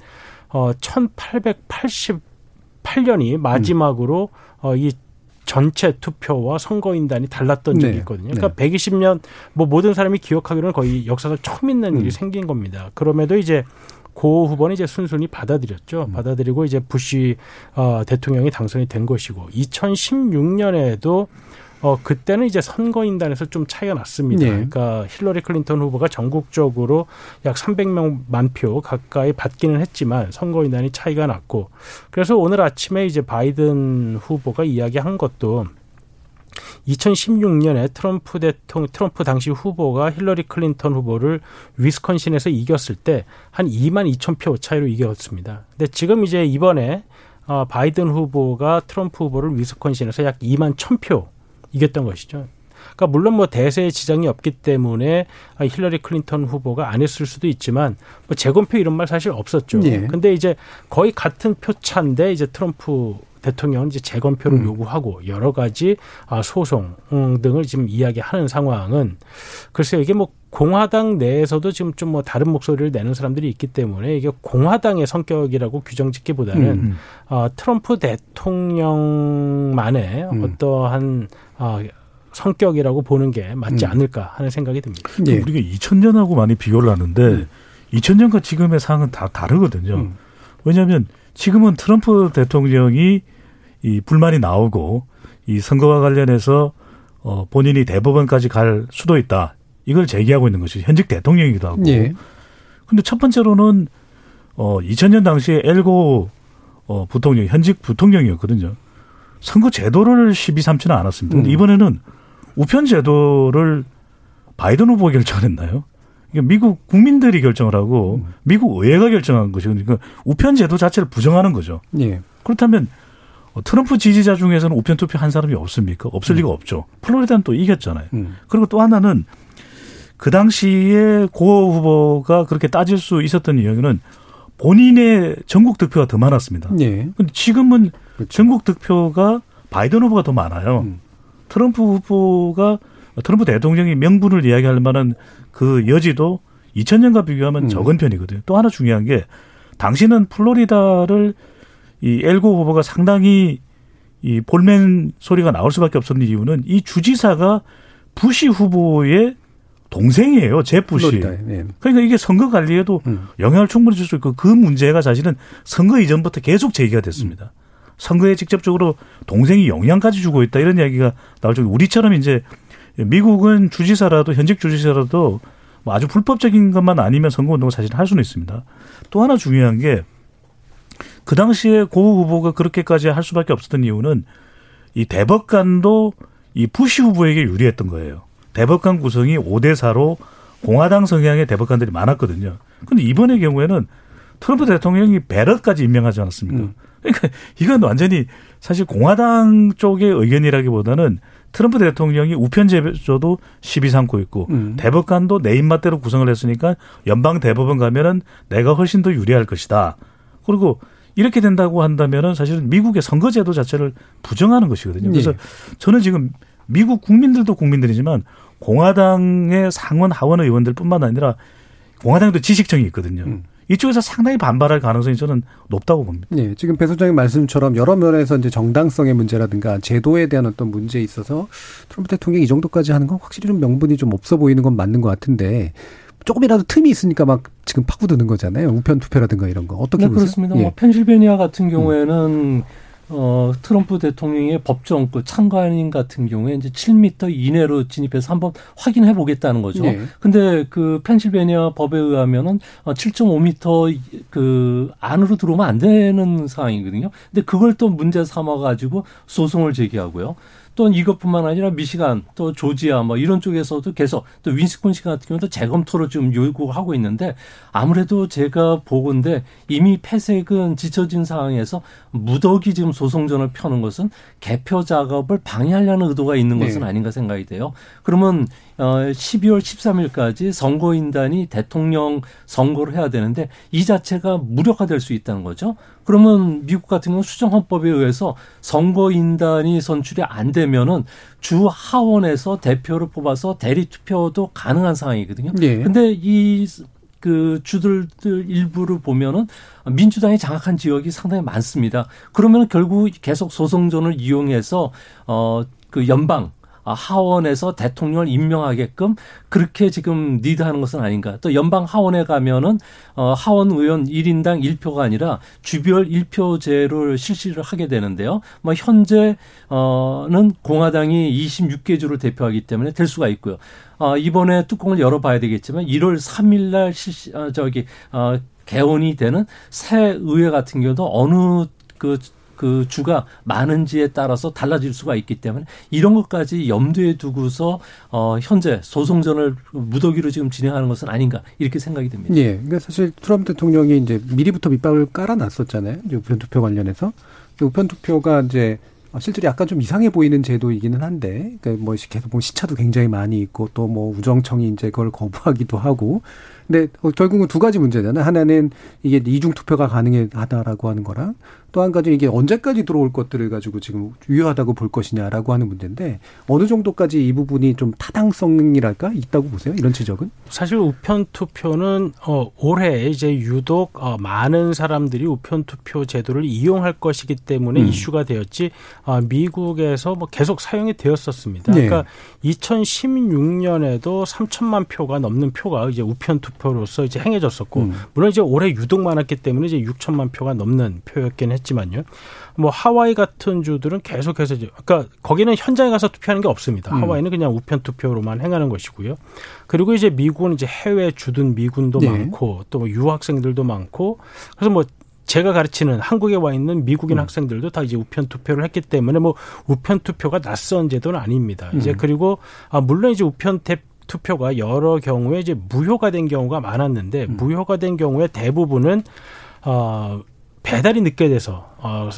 Speaker 10: 어 1888년이 마지막으로 어이 전체 투표와 선거인단이 달랐던 적이
Speaker 2: 네.
Speaker 10: 있거든요. 그러니까 120년 뭐 모든 사람이 기억하기로는 거의 역사상 처음 있는 일이 생긴 겁니다. 그럼에도 이제 고 후보는 이제 순순히 받아들였죠. 받아들이고 이제 부시 어, 대통령이 당선이 된 것이고 2016년에도 어 그때는 이제 선거인단에서 좀 차이가 났습니다.
Speaker 2: 네.
Speaker 10: 그러니까 힐러리 클린턴 후보가 전국적으로 약 300만 표 가까이 받기는 했지만 선거인단이 차이가 났고 그래서 오늘 아침에 이제 바이든 후보가 이야기한 것도 2016년에 트럼프 대통령, 트럼프 당시 후보가 힐러리 클린턴 후보를 위스콘신에서 이겼을 때 한 2만 2천 표 차이로 이겼습니다. 근데 지금 이제 이번에 어, 바이든 후보가 트럼프 후보를 위스콘신에서 약 2만 1천 표 이겼던 것이죠. 그러니까 물론 뭐 대세에 지장이 없기 때문에 아, 힐러리 클린턴 후보가 안 했을 수도 있지만 뭐 재검표 이런 말 사실 없었죠.
Speaker 2: 예.
Speaker 10: 근데 이제 거의 같은 표차인데 이제 트럼프 대통령은 이제 재검표를
Speaker 2: 음.
Speaker 10: 요구하고 여러 가지 아, 소송 음, 등을 지금 이야기하는 상황은 글쎄요 이게 뭐 공화당 내에서도 지금 좀 뭐 다른 목소리를 내는 사람들이 있기 때문에 이게 공화당의 성격이라고 규정 짓기보다는
Speaker 2: 음.
Speaker 10: 어, 트럼프 대통령만의
Speaker 2: 음.
Speaker 10: 어떠한 어, 성격이라고 보는 게 맞지
Speaker 9: 음.
Speaker 10: 않을까 하는 생각이 듭니다.
Speaker 2: 예.
Speaker 9: 우리가 2000년하고 많이 비교를 하는데 2000년과 지금의 상은 다 다르거든요.
Speaker 2: 음.
Speaker 9: 왜냐하면 지금은 트럼프 대통령이 이 불만이 나오고 이 선거와 관련해서 어 본인이 대법원까지 갈 수도 있다. 이걸 제기하고 있는 것이 현직 대통령이기도 하고.
Speaker 2: 예.
Speaker 9: 근데 첫 번째로는 어 2000년 당시에 엘고 어 부통령 현직 부통령이었거든요. 선거 제도를 시비 삼지는 않았습니다. 근데
Speaker 2: 음.
Speaker 9: 이번에는 우편 제도를 바이든 후보가 결정했나요? 이게 미국 국민들이 결정을 하고
Speaker 2: 음.
Speaker 9: 미국 의회가 결정한 것이거든요. 그러니까 우편 제도 자체를 부정하는 거죠.
Speaker 2: 예.
Speaker 9: 그렇다면 어, 트럼프 지지자 중에서는 우편 투표 한 사람이 없습니까? 없을 리가 없죠. 플로리다는 또 이겼잖아요.
Speaker 2: 음.
Speaker 9: 그리고 또 하나는 그 당시에 고 후보가 그렇게 따질 수 있었던 이유는 본인의 전국 득표가 더 많았습니다.
Speaker 2: 예.
Speaker 9: 근데 지금은 전국 득표가 바이든 후보가 더 많아요.
Speaker 2: 음.
Speaker 9: 트럼프 후보가 트럼프 대통령이 명분을 이야기할 만한 그 여지도 2000년과 비교하면
Speaker 2: 음.
Speaker 9: 적은 편이거든요. 또 하나 중요한 게 당시는 플로리다를 이 앨 고어 후보가 상당히 이 볼멘 소리가 나올 수밖에 없었는 이유는 이 주지사가 부시 후보의 동생이에요. 젭 부시.
Speaker 2: 플로리다에. 예.
Speaker 9: 그러니까 이게 선거 관리에도
Speaker 2: 음.
Speaker 9: 영향을 충분히 줄 수 있고 그 문제가 사실은 선거 이전부터 계속 제기가 됐습니다. 선거에 직접적으로 동생이 영향까지 주고 있다 이런 이야기가 나올 정도. 우리처럼 이제 미국은 주지사라도 현직 주지사라도 뭐 아주 불법적인 것만 아니면 선거운동을 사실 할 수는 있습니다. 또 하나 중요한 게 그 당시에 고 후보가 그렇게까지 할 수밖에 없었던 이유는 이 대법관도 이 부시 후보에게 유리했던 거예요. 대법관 구성이 5대 4로 공화당 성향의 대법관들이 많았거든요. 근데 이번의 경우에는 트럼프 대통령이 베럿까지 임명하지 않았습니까?
Speaker 2: 음.
Speaker 9: 그러니까 이건 완전히 사실 공화당 쪽의 의견이라기보다는 트럼프 대통령이 우편 제조도 시비 삼고 있고
Speaker 2: 음.
Speaker 9: 대법관도 내 입맛대로 구성을 했으니까 연방 대법원 가면은 내가 훨씬 더 유리할 것이다. 그리고 이렇게 된다고 한다면은 사실은 미국의 선거제도 자체를 부정하는 것이거든요. 그래서
Speaker 2: 예.
Speaker 9: 저는 지금 미국 국민들도 국민들이지만 공화당의 상원 하원 의원들뿐만 아니라 공화당도 지식층이 있거든요.
Speaker 2: 음.
Speaker 9: 이쪽에서 상당히 반발할 가능성이 저는 높다고 봅니다.
Speaker 2: 예, 지금 배 소장님 말씀처럼 여러 면에서 이제 정당성의 문제라든가 제도에 대한 어떤 문제에 있어서 트럼프 대통령이 이 정도까지 하는 건 확실히 좀 명분이 좀 없어 보이는 건 맞는 것 같은데 조금이라도 틈이 있으니까 막 지금 파고드는 거잖아요. 우편 투표라든가 이런 거 어떻게
Speaker 11: 네,
Speaker 2: 보세요?
Speaker 11: 그렇습니다.
Speaker 2: 예.
Speaker 11: 뭐 펜실베니아 같은 경우에는 어, 트럼프 대통령의 법정 그 참관인 같은 경우에 이제 7미터 이내로 진입해서 한번 확인해 보겠다는 거죠.
Speaker 2: 예.
Speaker 11: 근데 그 펜실베니아 법에 의하면은 어, 7.5미터 그 안으로 들어오면 안 되는 상황이거든요. 근데 그걸 또 문제 삼아 가지고 소송을 제기하고요. 또 이것뿐만 아니라 미시간 또 조지아 뭐 이런 쪽에서도 계속 또 윈스콘신 같은 경우도 재검토를 좀 요구하고 있는데 아무래도 제가 보건데 이미 폐색은 지쳐진 상황에서 무더기 지금 소송전을 펴는 것은 개표 작업을 방해하려는 의도가 있는 것은
Speaker 2: 네.
Speaker 11: 아닌가 생각이 돼요. 그러면 어 12월 13일까지 선거인단이 대통령 선거를 해야 되는데 이 자체가 무력화될 수 있다는 거죠. 그러면 미국 같은 경우 수정 헌법에 의해서 선거인단이 선출이 안 되면은 주 하원에서 대표를 뽑아서 대리 투표도 가능한 상황이거든요.
Speaker 2: 예.
Speaker 11: 근데 이그 주들 일부를 보면은 민주당이 장악한 지역이 상당히 많습니다. 그러면 결국 계속 소송전을 이용해서 어 그 연방 아, 하원에서 대통령을 임명하게끔 그렇게 지금 리드하는 것은 아닌가. 또 연방 하원에 가면은 어 하원 의원 1인당 1표가 아니라 주별 1표제를 실시를 하게 되는데요. 뭐 현재 어는 공화당이 26개 주를 대표하기 때문에 될 수가 있고요. 어 이번에 뚜껑을 열어 봐야 되겠지만 1월 3일 날 실시 어 저기 어 개원이 되는 새 의회 같은 경우도 어느 그 그 주가 많은지에 따라서 달라질 수가 있기 때문에 이런 것까지 염두에 두고서 어 현재 소송전을 무더기로 지금 진행하는 것은 아닌가 이렇게 생각이 듭니다.
Speaker 2: 예. 그러니까 사실 트럼프 대통령이 이제 미리부터 밑밥을 깔아놨었잖아요. 우편 투표 관련해서. 우편 투표가 이제 실제로 약간 좀 이상해 보이는 제도이기는 한데, 그러니까 뭐 계속 보면 시차도 굉장히 많이 있고 또 뭐 우정청이 이제 그걸 거부하기도 하고. 근데 어, 결국은 두 가지 문제잖아요. 하나는 이게 이중 투표가 가능하다라고 하는 거랑 또 한 가지 이게 언제까지 들어올 것들을 가지고 지금 유효하다고 볼 것이냐라고 하는 문제인데 어느 정도까지 이 부분이 좀 타당성이랄까 있다고 보세요? 이런 지적은?
Speaker 10: 사실 우편 투표는 어 올해 이제 유독 어 많은 사람들이 우편 투표 제도를 이용할 것이기 때문에
Speaker 2: 음.
Speaker 10: 이슈가 되었지 어 미국에서 뭐 계속 사용이 되었었습니다.
Speaker 2: 네.
Speaker 10: 그러니까 2016년에도 3천만 표가 넘는 표가 이제 우편 투표로서 이제 행해졌었고 음. 물론 이제 올해 유독 많았기 때문에 이제 6천만 표가 넘는 표였긴 했 지만요. 뭐 하와이 같은 주들은 계속해서 이제 그러니까 거기는 현장에 가서 투표하는 게 없습니다. 음. 하와이는 그냥 우편 투표로만 행하는 것이고요. 그리고 이제 미국은 이제 해외 주둔 미군도 네. 많고 또뭐 유학생들도 많고 그래서 뭐 제가 가르치는 한국에 와 있는 미국인 음. 학생들도 다 이제 우편 투표를 했기 때문에 뭐 우편 투표가 낯선 제도는 아닙니다. 이제 음. 그리고 아 물론 이제 우편 투표가 여러 경우에 이제 무효가 된 경우가 많았는데 음. 무효가 된 경우에 대부분은 어 배달이 늦게 돼서 어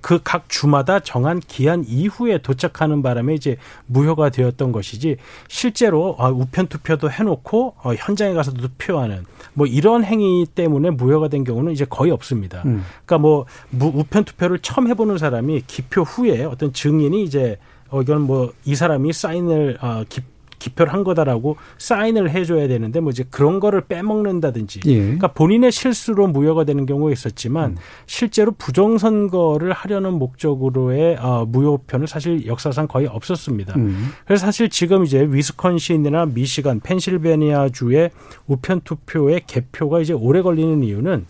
Speaker 10: 그 각 주마다 정한 기한 이후에 도착하는 바람에 이제 무효가 되었던 것이지 실제로 아, 우편 투표도 해놓고 어, 현장에 가서 투표하는 뭐 이런 행위 때문에 무효가 된 경우는 이제 거의 없습니다. 음. 그러니까 뭐 우편 투표를 처음 해보는 사람이 기표 후에 어떤 증인이 이제 어 이건 뭐 이 사람이 사인을 어, 기, 기표를 한 거다라고 사인을 해줘야 되는데 뭐 이제 그런 거를 빼먹는다든지 예. 그러니까 본인의 실수로 무효가 되는 경우가 있었지만 음. 실제로 부정선거를 하려는 목적으로의 어, 무효표는 사실 역사상 거의 없었습니다. 음. 그래서 사실 지금 이제 위스콘신이나 미시간, 펜실베니아 주의 우편 투표의 개표가 이제 오래 걸리는 이유는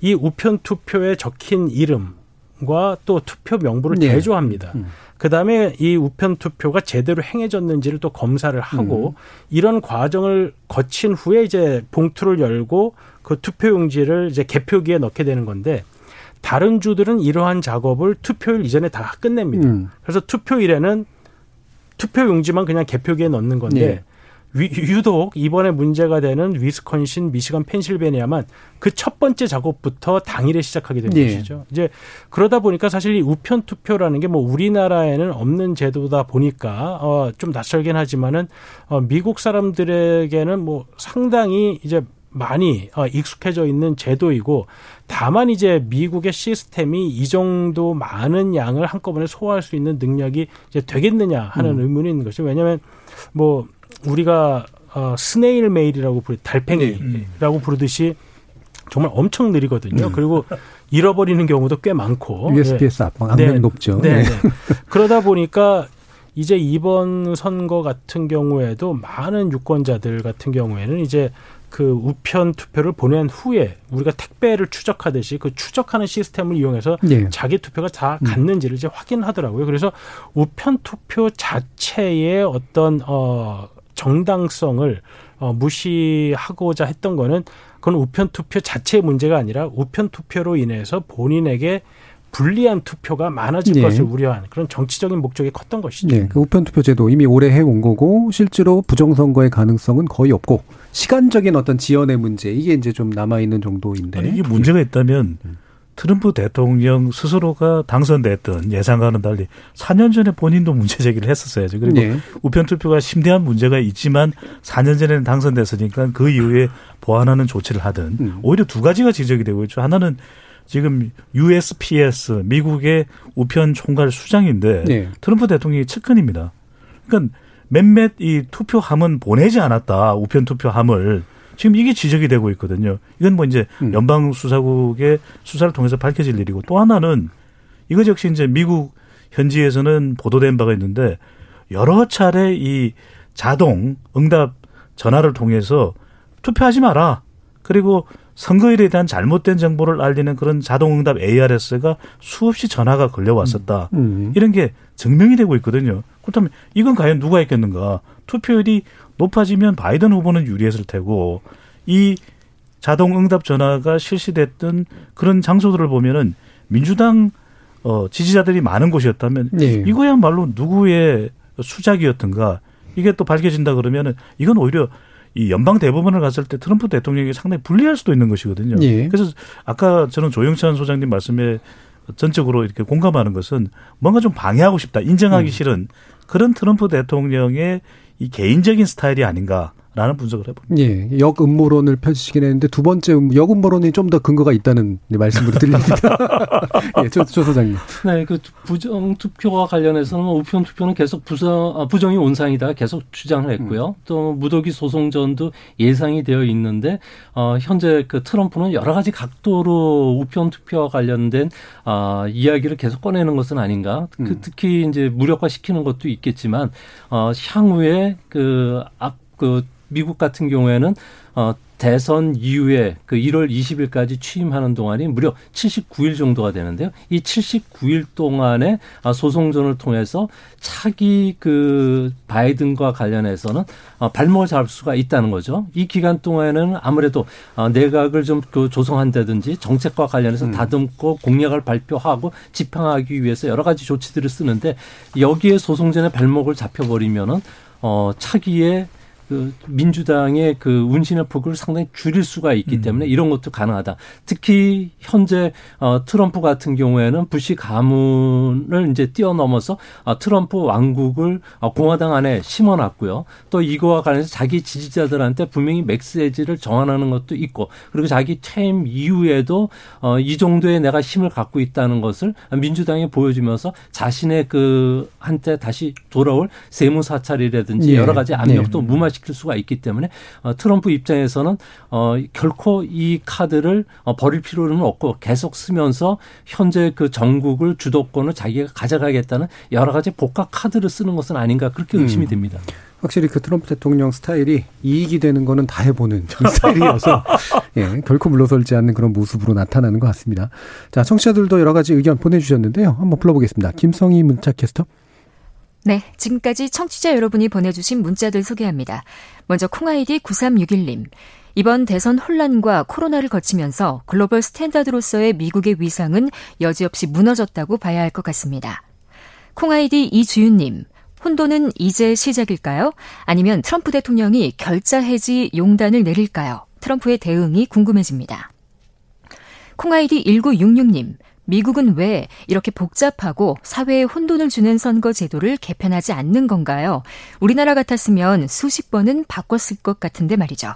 Speaker 10: 이 우편 투표에 적힌 이름 과또 투표 명부를 네. 대조합니다. 음. 그 다음에 이 우편 투표가 제대로 행해졌는지를 또 검사를 하고 음. 이런 과정을 거친 후에 이제 봉투를 열고 그 투표 용지를 이제 개표기에 넣게 되는 건데 다른 주들은 이러한 작업을 투표일 이전에 다 끝냅니다. 음. 그래서 투표일에는 투표 용지만 그냥 개표기에 넣는 건데 네. 유독 이번에 문제가 되는 위스콘신, 미시간, 펜실베니아만 그 첫 번째 작업부터 당일에 시작하게 된 네. 것이죠. 이제 그러다 보니까 사실 이 우편 투표라는 게 뭐 우리나라에는 없는 제도다 보니까 어 좀 낯설긴 하지만은 어 미국 사람들에게는 뭐 상당히 이제 많이 어, 익숙해져 있는 제도이고 다만 이제 미국의 시스템이 이 정도 많은 양을 한꺼번에 소화할 수 있는 능력이 이제 되겠느냐 하는 음. 의문이 있는 것이죠. 왜냐하면 뭐 우리가 어, 스네일 메일이라고 부르 달팽이라고 네. 부르듯이 정말 엄청 느리거든요. 네. 그리고 잃어버리는 경우도 꽤 많고
Speaker 2: USPS 네. 압박 압력이 네. 높죠.
Speaker 10: 네. 네. 그러다 보니까 이제 이번 선거 같은 경우에도 많은 유권자들 같은 경우에는 이제 그 우편 투표를 보낸 후에 우리가 택배를 추적하듯이 그 추적하는 시스템을 이용해서 네. 자기 투표가 다 음. 갔는지를 이제 확인하더라고요. 그래서 우편 투표 자체의 어떤 어 정당성을 어, 무시하고자 했던 거는 그건 우편 투표 자체의 문제가 아니라 우편 투표로 인해서 본인에게 불리한 투표가 많아질 네. 것을 우려한 그런 정치적인 목적이 컸던 것이죠.
Speaker 2: 네, 그 우편 투표 제도 이미 오래 해온 거고 실제로 부정선거의 가능성은 거의 없고 시간적인 어떤 지연의 문제 이게 이제 좀 남아 있는 정도인데
Speaker 9: 아니, 이게 문제가 있다면 음. 트럼프 대통령 스스로가 당선됐던 예상과는 달리 4년 전에 본인도 문제 제기를 했었어야죠. 그리고 네. 우편 투표가 심대한 문제가 있지만 4년 전에는 당선됐으니까 그 이후에 보완하는 조치를 하든 음. 오히려 두 가지가 지적이 되고 있죠. 하나는 지금 USPS 미국의 우편 총괄 수장인데 네. 트럼프 대통령이 측근입니다. 그러니까 몇몇 이 투표함은 보내지 않았다. 우편 투표함을 지금 이게 지적이 되고 있거든요. 이건 뭐 이제 음. 연방 수사국의 수사를 통해서 밝혀질 일이고 또 하나는 이거 역시 이제 미국 현지에서는 보도된 바가 있는데 여러 차례 이 자동 응답 전화를 통해서 투표하지 마라. 그리고 선거일에 대한 잘못된 정보를 알리는 그런 자동응답 ARS가 수없이 전화가 걸려왔었다. 음. 음. 이런 게 증명이 되고 있거든요. 그렇다면 이건 과연 누가 했겠는가? 투표율이 높아지면 바이든 후보는 유리했을 테고 이 자동 응답 전화가 실시됐던 그런 장소들을 보면은 민주당 어 지지자들이 많은 곳이었다면 네. 이거야말로 누구의 수작이었던가 이게 또 밝혀진다 그러면은 이건 오히려 이 연방 대법원을 갔을 때 트럼프 대통령이 상당히 불리할 수도 있는 것이거든요. 네. 그래서 아까 저는 조영찬 소장님 말씀에 전적으로 이렇게 공감하는 것은 뭔가 좀 방해하고 싶다, 인정하기 음. 싫은 그런 트럼프 대통령의 이 개인적인 스타일이 아닌가 라는 분석을 해봅니다.
Speaker 2: 예, 역음모론을 펼치긴 했는데 두 번째 음, 역음모론이 좀 더 근거가 있다는 말씀으로 들립니다. 예, 조, 조 소장님.
Speaker 11: 네, 그 부정 투표와 관련해서는 뭐 우편 투표는 계속 부정, 아, 부정이 온상이다 계속 주장을 했고요. 음. 또 무더기 소송전도 예상이 되어 있는데 어, 현재 그 트럼프는 여러 가지 각도로 우편 투표와 관련된 어, 이야기를 계속 꺼내는 것은 아닌가. 그 음. 그 특히 이제 무력화시키는 것도 있겠지만 어, 향후에 그 앞 그 미국 같은 경우에는 어 대선 이후에 그 1월 20일까지 취임하는 동안이 무려 79일 정도가 되는데요. 이 79일 동안에 아, 소송전을 통해서 차기 그 바이든과 관련해서는 어, 발목을 잡을 수가 있다는 거죠. 이 기간 동안에는 아무래도 어, 내각을 좀그 조성한다든지 정책과 관련해서 음. 다듬고 공약을 발표하고 집행하기 위해서 여러 가지 조치들을 쓰는데 여기에 소송전에 발목을 잡혀버리면은 어, 차기에 그 민주당의 그 운신의 폭을 상당히 줄일 수가 있기 음. 때문에 이런 것도 가능하다. 특히 현재 어 트럼프 같은 경우에는 부시 가문을 이제 뛰어넘어서 어 트럼프 왕국을 어 공화당 안에 심어놨고요. 또 이거와 관련해서 자기 지지자들한테 분명히 맥스에지를 정한하는 것도 있고 그리고 자기 퇴임 이후에도 어 이 정도의 내가 힘을 갖고 있다는 것을 민주당이 보여주면서 자신의 그 한때 다시 돌아올 세무 사찰이라든지 예. 여러 가지 압력도 네. 무마 시킬 수가 있기 때문에 어, 트럼프 입장에서는 어, 결코 이 카드를 어, 버릴 필요는 없고 계속 쓰면서 현재 그 전국을 주도권을 자기가 가져가겠다는 여러 가지 복합 카드를 쓰는 것은 아닌가 그렇게 의심이 음. 됩니다.
Speaker 2: 확실히 그 트럼프 대통령 스타일이 이익이 되는 거는 다 해보는 스타일이어서 예, 결코 물러설지 않는 그런 모습으로 나타나는 것 같습니다. 자, 청취자들도 여러 가지 의견 보내주셨는데요. 한번 불러보겠습니다. 김성희 문자캐스터.
Speaker 13: 네, 지금까지 청취자 여러분이 보내주신 문자들 소개합니다. 먼저 콩아이디 9361님. 이번 대선 혼란과 코로나를 거치면서 글로벌 스탠다드로서의 미국의 위상은 여지없이 무너졌다고 봐야 할 것 같습니다. 콩아이디 이주윤님. 혼돈은 이제 시작일까요? 아니면 트럼프 대통령이 결자 해지 용단을 내릴까요? 트럼프의 대응이 궁금해집니다. 콩아이디 1966님. 미국은 왜 이렇게 복잡하고 사회에 혼돈을 주는 선거 제도를 개편하지 않는 건가요? 우리나라 같았으면 수십 번은 바꿨을 것 같은데 말이죠.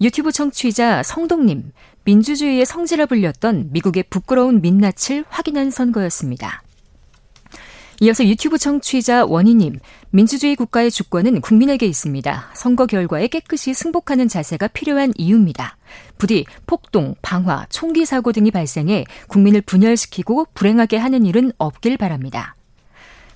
Speaker 13: 유튜브 청취자 성동님, 민주주의의 성지라 불렸던 미국의 부끄러운 민낯을 확인한 선거였습니다. 이어서 유튜브 청취자 원희님, 민주주의 국가의 주권은 국민에게 있습니다. 선거 결과에 깨끗이 승복하는 자세가 필요한 이유입니다. 부디 폭동, 방화, 총기 사고 등이 발생해 국민을 분열시키고 불행하게 하는 일은 없길 바랍니다.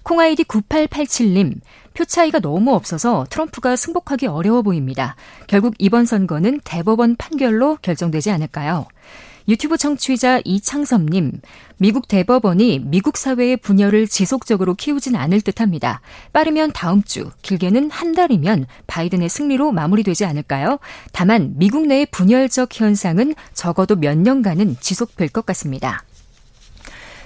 Speaker 13: 콩아이디 9887님, 표 차이가 너무 없어서 트럼프가 승복하기 어려워 보입니다. 결국 이번 선거는 대법원 판결로 결정되지 않을까요? 유튜브 청취자 이창섭님, 미국 대법원이 미국 사회의 분열을 지속적으로 키우진 않을 듯 합니다. 빠르면 다음 주, 길게는 한 달이면 바이든의 승리로 마무리되지 않을까요? 다만 미국 내의 분열적 현상은 적어도 몇 년간은 지속될 것 같습니다.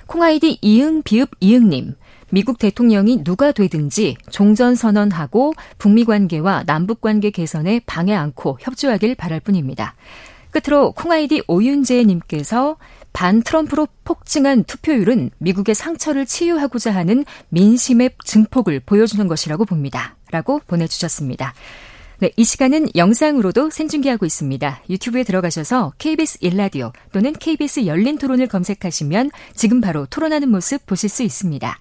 Speaker 13: 콩아이디 이응 비읍 이응님. 미국 대통령이 누가 되든지 종전 선언하고 북미 관계와 남북 관계 개선에 방해 않고 협조하길 바랄 뿐입니다. 끝으로 콩아이디 오윤재님께서 반 트럼프로 폭증한 투표율은 미국의 상처를 치유하고자 하는 민심의 증폭을 보여주는 것이라고 봅니다. 라고 보내주셨습니다. 네, 이 시간은 영상으로도 생중계하고 있습니다. 유튜브에 들어가셔서 KBS 일라디오 또는 KBS 열린 토론을 검색하시면 지금 바로 토론하는 모습 보실 수 있습니다.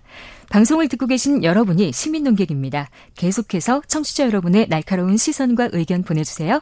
Speaker 13: 방송을 듣고 계신 여러분이 시민 농객입니다. 계속해서 청취자 여러분의 날카로운 시선과 의견 보내주세요.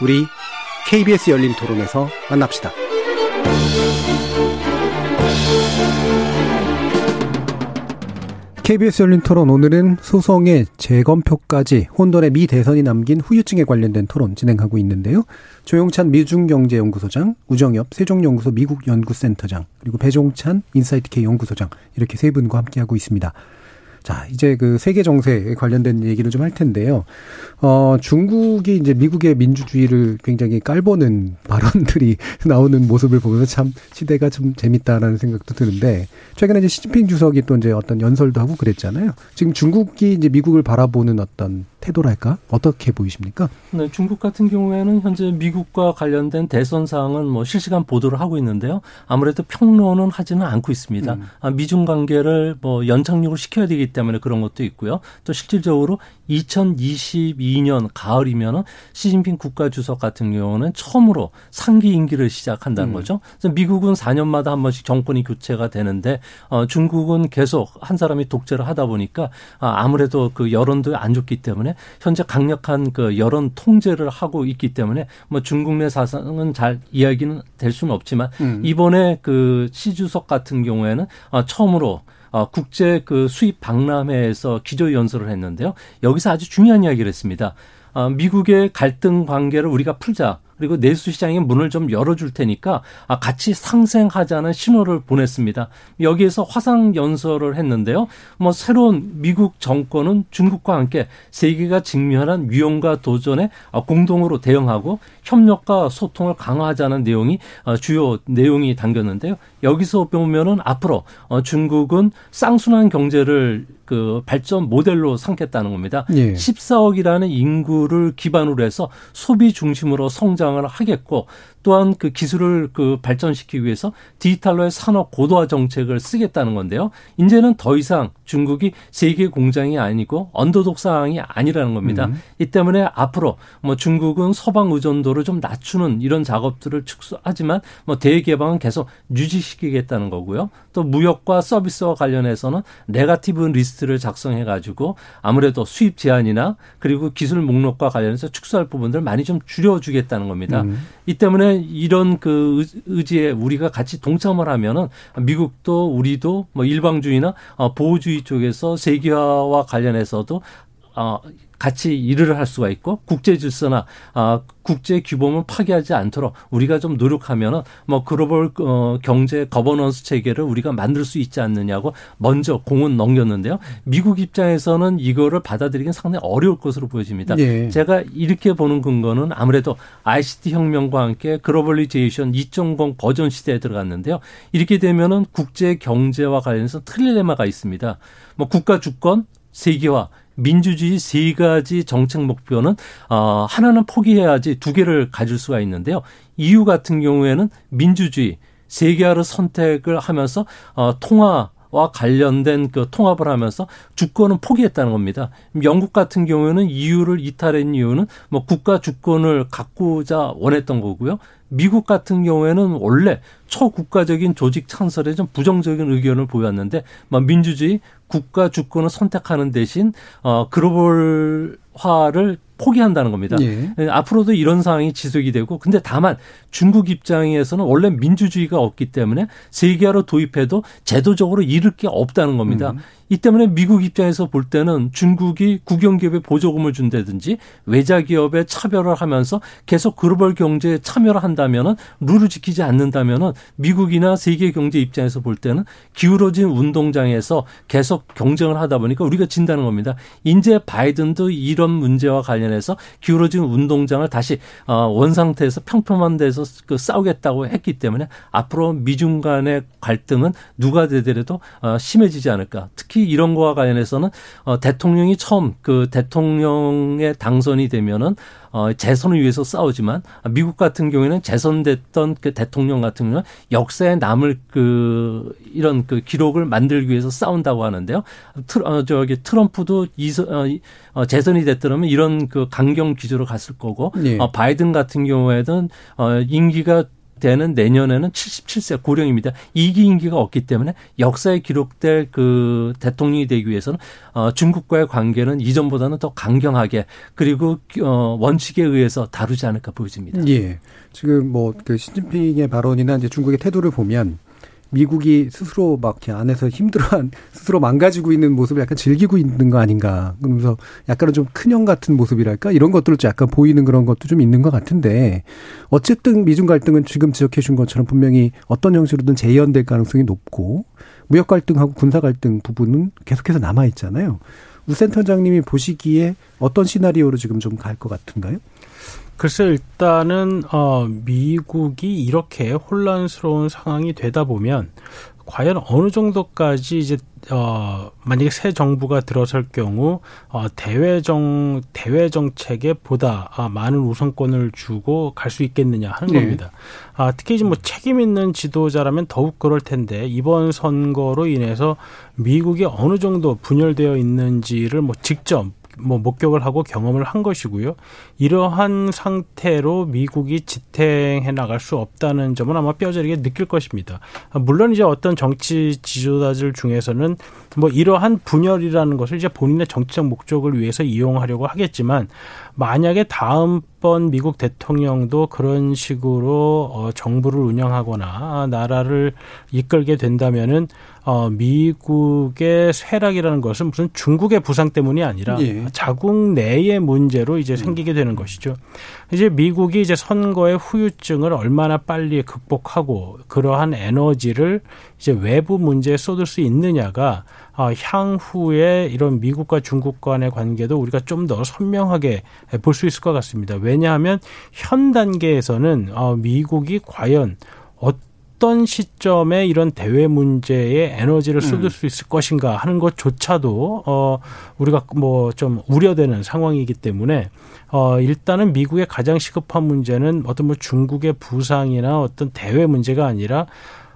Speaker 2: 우리 KBS 열린 토론에서 만납시다. KBS 열린 토론 오늘은 소송의 재검표까지 혼돈의 미 대선이 남긴 후유증에 관련된 토론 진행하고 있는데요. 조용찬 미중경제연구소장, 우정엽 세종연구소 미국연구센터장, 그리고 배종찬 인사이트K 연구소장 이렇게 세 분과 함께하고 있습니다. 자, 이제 그 세계 정세에 관련된 얘기를 좀 할 텐데요. 어, 중국이 이제 미국의 민주주의를 굉장히 깔보는 발언들이 나오는 모습을 보면서 참 시대가 좀 재밌다라는 생각도 드는데 최근에 이제 시진핑 주석이 또 이제 어떤 연설도 하고 그랬잖아요. 지금 중국이 이제 미국을 바라보는 어떤 태도랄까? 어떻게 보이십니까?
Speaker 11: 네, 중국 같은 경우에는 현재 미국과 관련된 대선 사항은 뭐 실시간 보도를 하고 있는데요. 아무래도 평론은 하지는 않고 있습니다. 음. 아, 미중 관계를 뭐 연착륙을 시켜야 되기 때문에 그런 것도 있고요. 또 실질적으로 2022년 가을이면은 시진핑 국가 주석 같은 경우는 처음으로 상기 임기를 시작한다는 음. 거죠. 그래서 미국은 4년마다 한 번씩 정권이 교체가 되는데 어, 중국은 계속 한 사람이 독재를 하다 보니까 아, 아무래도 그 여론도 안 좋기 때문에 현재 강력한 그 여론 통제를 하고 있기 때문에 뭐 중국 내 사상은 잘 이야기는 될 수는 없지만 음. 이번에 그 시 주석 같은 경우에는 어, 처음으로 어, 국제 그 수입 박람회에서 기조 연설을 했는데요. 여기서 아주 중요한 이야기를 했습니다. 어, 미국의 갈등 관계를 우리가 풀자. 그리고 내수 시장의 문을 좀 열어줄 테니까 아, 같이 상생하자는 신호를 보냈습니다. 여기에서 화상 연설을 했는데요. 뭐 새로운 미국 정권은 중국과 함께 세계가 직면한 위험과 도전에 어, 공동으로 대응하고 협력과 소통을 강화하자는 내용이 어, 주요 내용이 담겼는데요. 여기서 보면은 앞으로 중국은 쌍순환 경제를 그 발전 모델로 삼겠다는 겁니다. 예. 14억이라는 인구를 기반으로 해서 소비 중심으로 성장을 하겠고 또한 그 기술을 그 발전시키기 위해서 디지털로의 산업 고도화 정책을 쓰겠다는 건데요. 이제는 더 이상 중국이 세계 공장이 아니고 언더독 상황이 아니라는 겁니다. 음. 이 때문에 앞으로 뭐 중국은 서방 의존도를 좀 낮추는 이런 작업들을 축소하지만 뭐 대개방은 계속 유지시키겠다는 거고요. 또 무역과 서비스와 관련해서는 negative list를 작성해 가지고 아무래도 수입 제한이나 그리고 기술 목록과 관련해서 축소할 부분들 많이 좀 줄여주겠다는 겁니다. 음. 이 때문에 이런 그 의지에 우리가 같이 동참을 하면은 미국도 우리도 뭐 일방주의나 어, 보호주의 쪽에서 세계화와 관련해서도 어, 같이 일을 할 수가 있고 국제 질서나 아 국제 규범을 파괴하지 않도록 우리가 좀 노력하면은 뭐 글로벌 어 경제 거버넌스 체계를 우리가 만들 수 있지 않느냐고 먼저 공은 넘겼는데요. 미국 입장에서는 이거를 받아들이긴 상당히 어려울 것으로 보여집니다. 네. 제가 이렇게 보는 근거는 아무래도 ICT 혁명과 함께 globalization 2.0 버전 시대에 들어갔는데요. 이렇게 되면은 국제 경제와 관련해서 trilemma가 있습니다. 뭐 국가 주권, 세계화 민주주의 세 가지 정책 목표는 어 하나는 포기해야지 두 개를 가질 수가 있는데요. EU 같은 경우에는 민주주의 세계화를 선택을 하면서 어 통화 와 관련된 그 통합을 하면서 주권은 포기했다는 겁니다. 영국 같은 경우에는 EU를 이탈한 이유는 뭐 국가 주권을 갖고자 원했던 거고요. 미국 같은 경우에는 원래 초국가적인 조직 창설에 좀 부정적인 의견을 보였는데 뭐 민주주의 국가 주권을 선택하는 대신 어 글로벌 화를 포기한다는 겁니다. 예. 예. 앞으로도 이런 상황이 지속이 되고 근데 다만 중국 입장에서는 원래 민주주의가 없기 때문에 세계화로 도입해도 제도적으로 잃을 게 없다는 겁니다. 음. 이 때문에 미국 입장에서 볼 때는 중국이 국영기업에 보조금을 준다든지 외자 기업에 차별을 하면서 계속 글로벌 경제에 참여를 한다면은 룰을 지키지 않는다면은 미국이나 세계 경제 입장에서 볼 때는 기울어진 운동장에서 계속 경쟁을 하다 보니까 우리가 진다는 겁니다. 인제 바이든도 이런 문제와 관련해서 기울어진 운동장을 다시 어, 원 상태에서 평평한 데서 그 싸우겠다고 했기 때문에 앞으로 미중 간의 갈등은 누가 되더라도 어, 심해지지 않을까. 특히 이런 거와 관련해서는 어, 대통령이 처음 그 대통령에 당선이 되면은 어, 재선을 위해서 싸우지만 미국 같은 경우에는 재선됐던 그 대통령 같은 경우는 역사에 남을 그 이런 그 기록을 만들기 위해서 싸운다고 하는데요. 트, 어, 저기 트럼프도 이선, 어, 어, 재선이 됐더라면 이런 그 강경 기조로 갔을 거고 네. 어, 바이든 같은 경우에는 어, 임기가 되는 내년에는 77세 고령입니다. 이기 임기가 없기 때문에 역사에 기록될 그 대통령이 되기 위해서는 어 중국과의 관계는 이전보다는 더 강경하게 그리고 어 원칙에 의해서 다루지 않을까 보여집니다.
Speaker 2: 예. 지금 뭐 그 시진핑의 발언이나 이제 중국의 태도를 보면 미국이 스스로 막 안에서 힘들어한 스스로 망가지고 있는 모습을 약간 즐기고 있는 거 아닌가. 그러면서 약간은 좀 큰형 같은 모습이랄까 이런 것들을 좀 약간 보이는 그런 것도 좀 있는 것 같은데 어쨌든 미중 갈등은 지금 지적해 준 것처럼 분명히 어떤 형식으로든 재현될 가능성이 높고 무역 갈등하고 군사 갈등 부분은 계속해서 남아 있잖아요. 우 센터장님이 보시기에 어떤 시나리오로 지금 좀 갈 것 같은가요?
Speaker 10: 글쎄 일단은 어 미국이 이렇게 혼란스러운 상황이 되다 보면 과연 어느 정도까지 이제 어 만약에 새 정부가 들어설 경우 어 대외 정 대외 정책에 보다 아, 많은 우선권을 주고 갈 수 있겠느냐 하는
Speaker 2: 네.
Speaker 10: 겁니다. 아 특히 이제 뭐 책임 있는 지도자라면 더욱 그럴 텐데 이번 선거로 인해서 미국이 어느 정도 분열되어 있는지를 뭐 직접 뭐 목격을 하고 경험을 한 것이고요. 이러한 상태로 미국이 지탱해 나갈 수 없다는 점은 아마 뼈저리게 느낄 것입니다. 아, 물론 이제 어떤 정치 지도자들 중에서는 뭐 이러한 분열이라는 것을 이제 본인의 정치적 목적을 위해서 이용하려고 하겠지만 만약에 다음번 미국 대통령도 그런 식으로 어 정부를 운영하거나 나라를 이끌게 된다면은 어 미국의 쇠락이라는 것은 무슨 중국의 부상 때문이 아니라
Speaker 2: 예.
Speaker 10: 자국 내의 문제로 이제 생기게 되는 것이죠. 이제 미국이 이제 선거의 후유증을 얼마나 빨리 극복하고 그러한 에너지를 이제 외부 문제에 쏟을 수 있느냐가 어, 향후에 이런 미국과 중국 간의 관계도 우리가 좀 더 선명하게 볼 수 있을 것 같습니다. 왜냐하면 현 단계에서는 어, 미국이 과연 어떤 시점에 이런 대외 문제에 에너지를 쏟을
Speaker 2: 음.
Speaker 10: 수 있을 것인가 하는 것조차도 어 우리가 뭐 좀 우려되는 상황이기 때문에 어 일단은 미국의 가장 시급한 문제는 어떤 뭐 중국의 부상이나 어떤 대외 문제가 아니라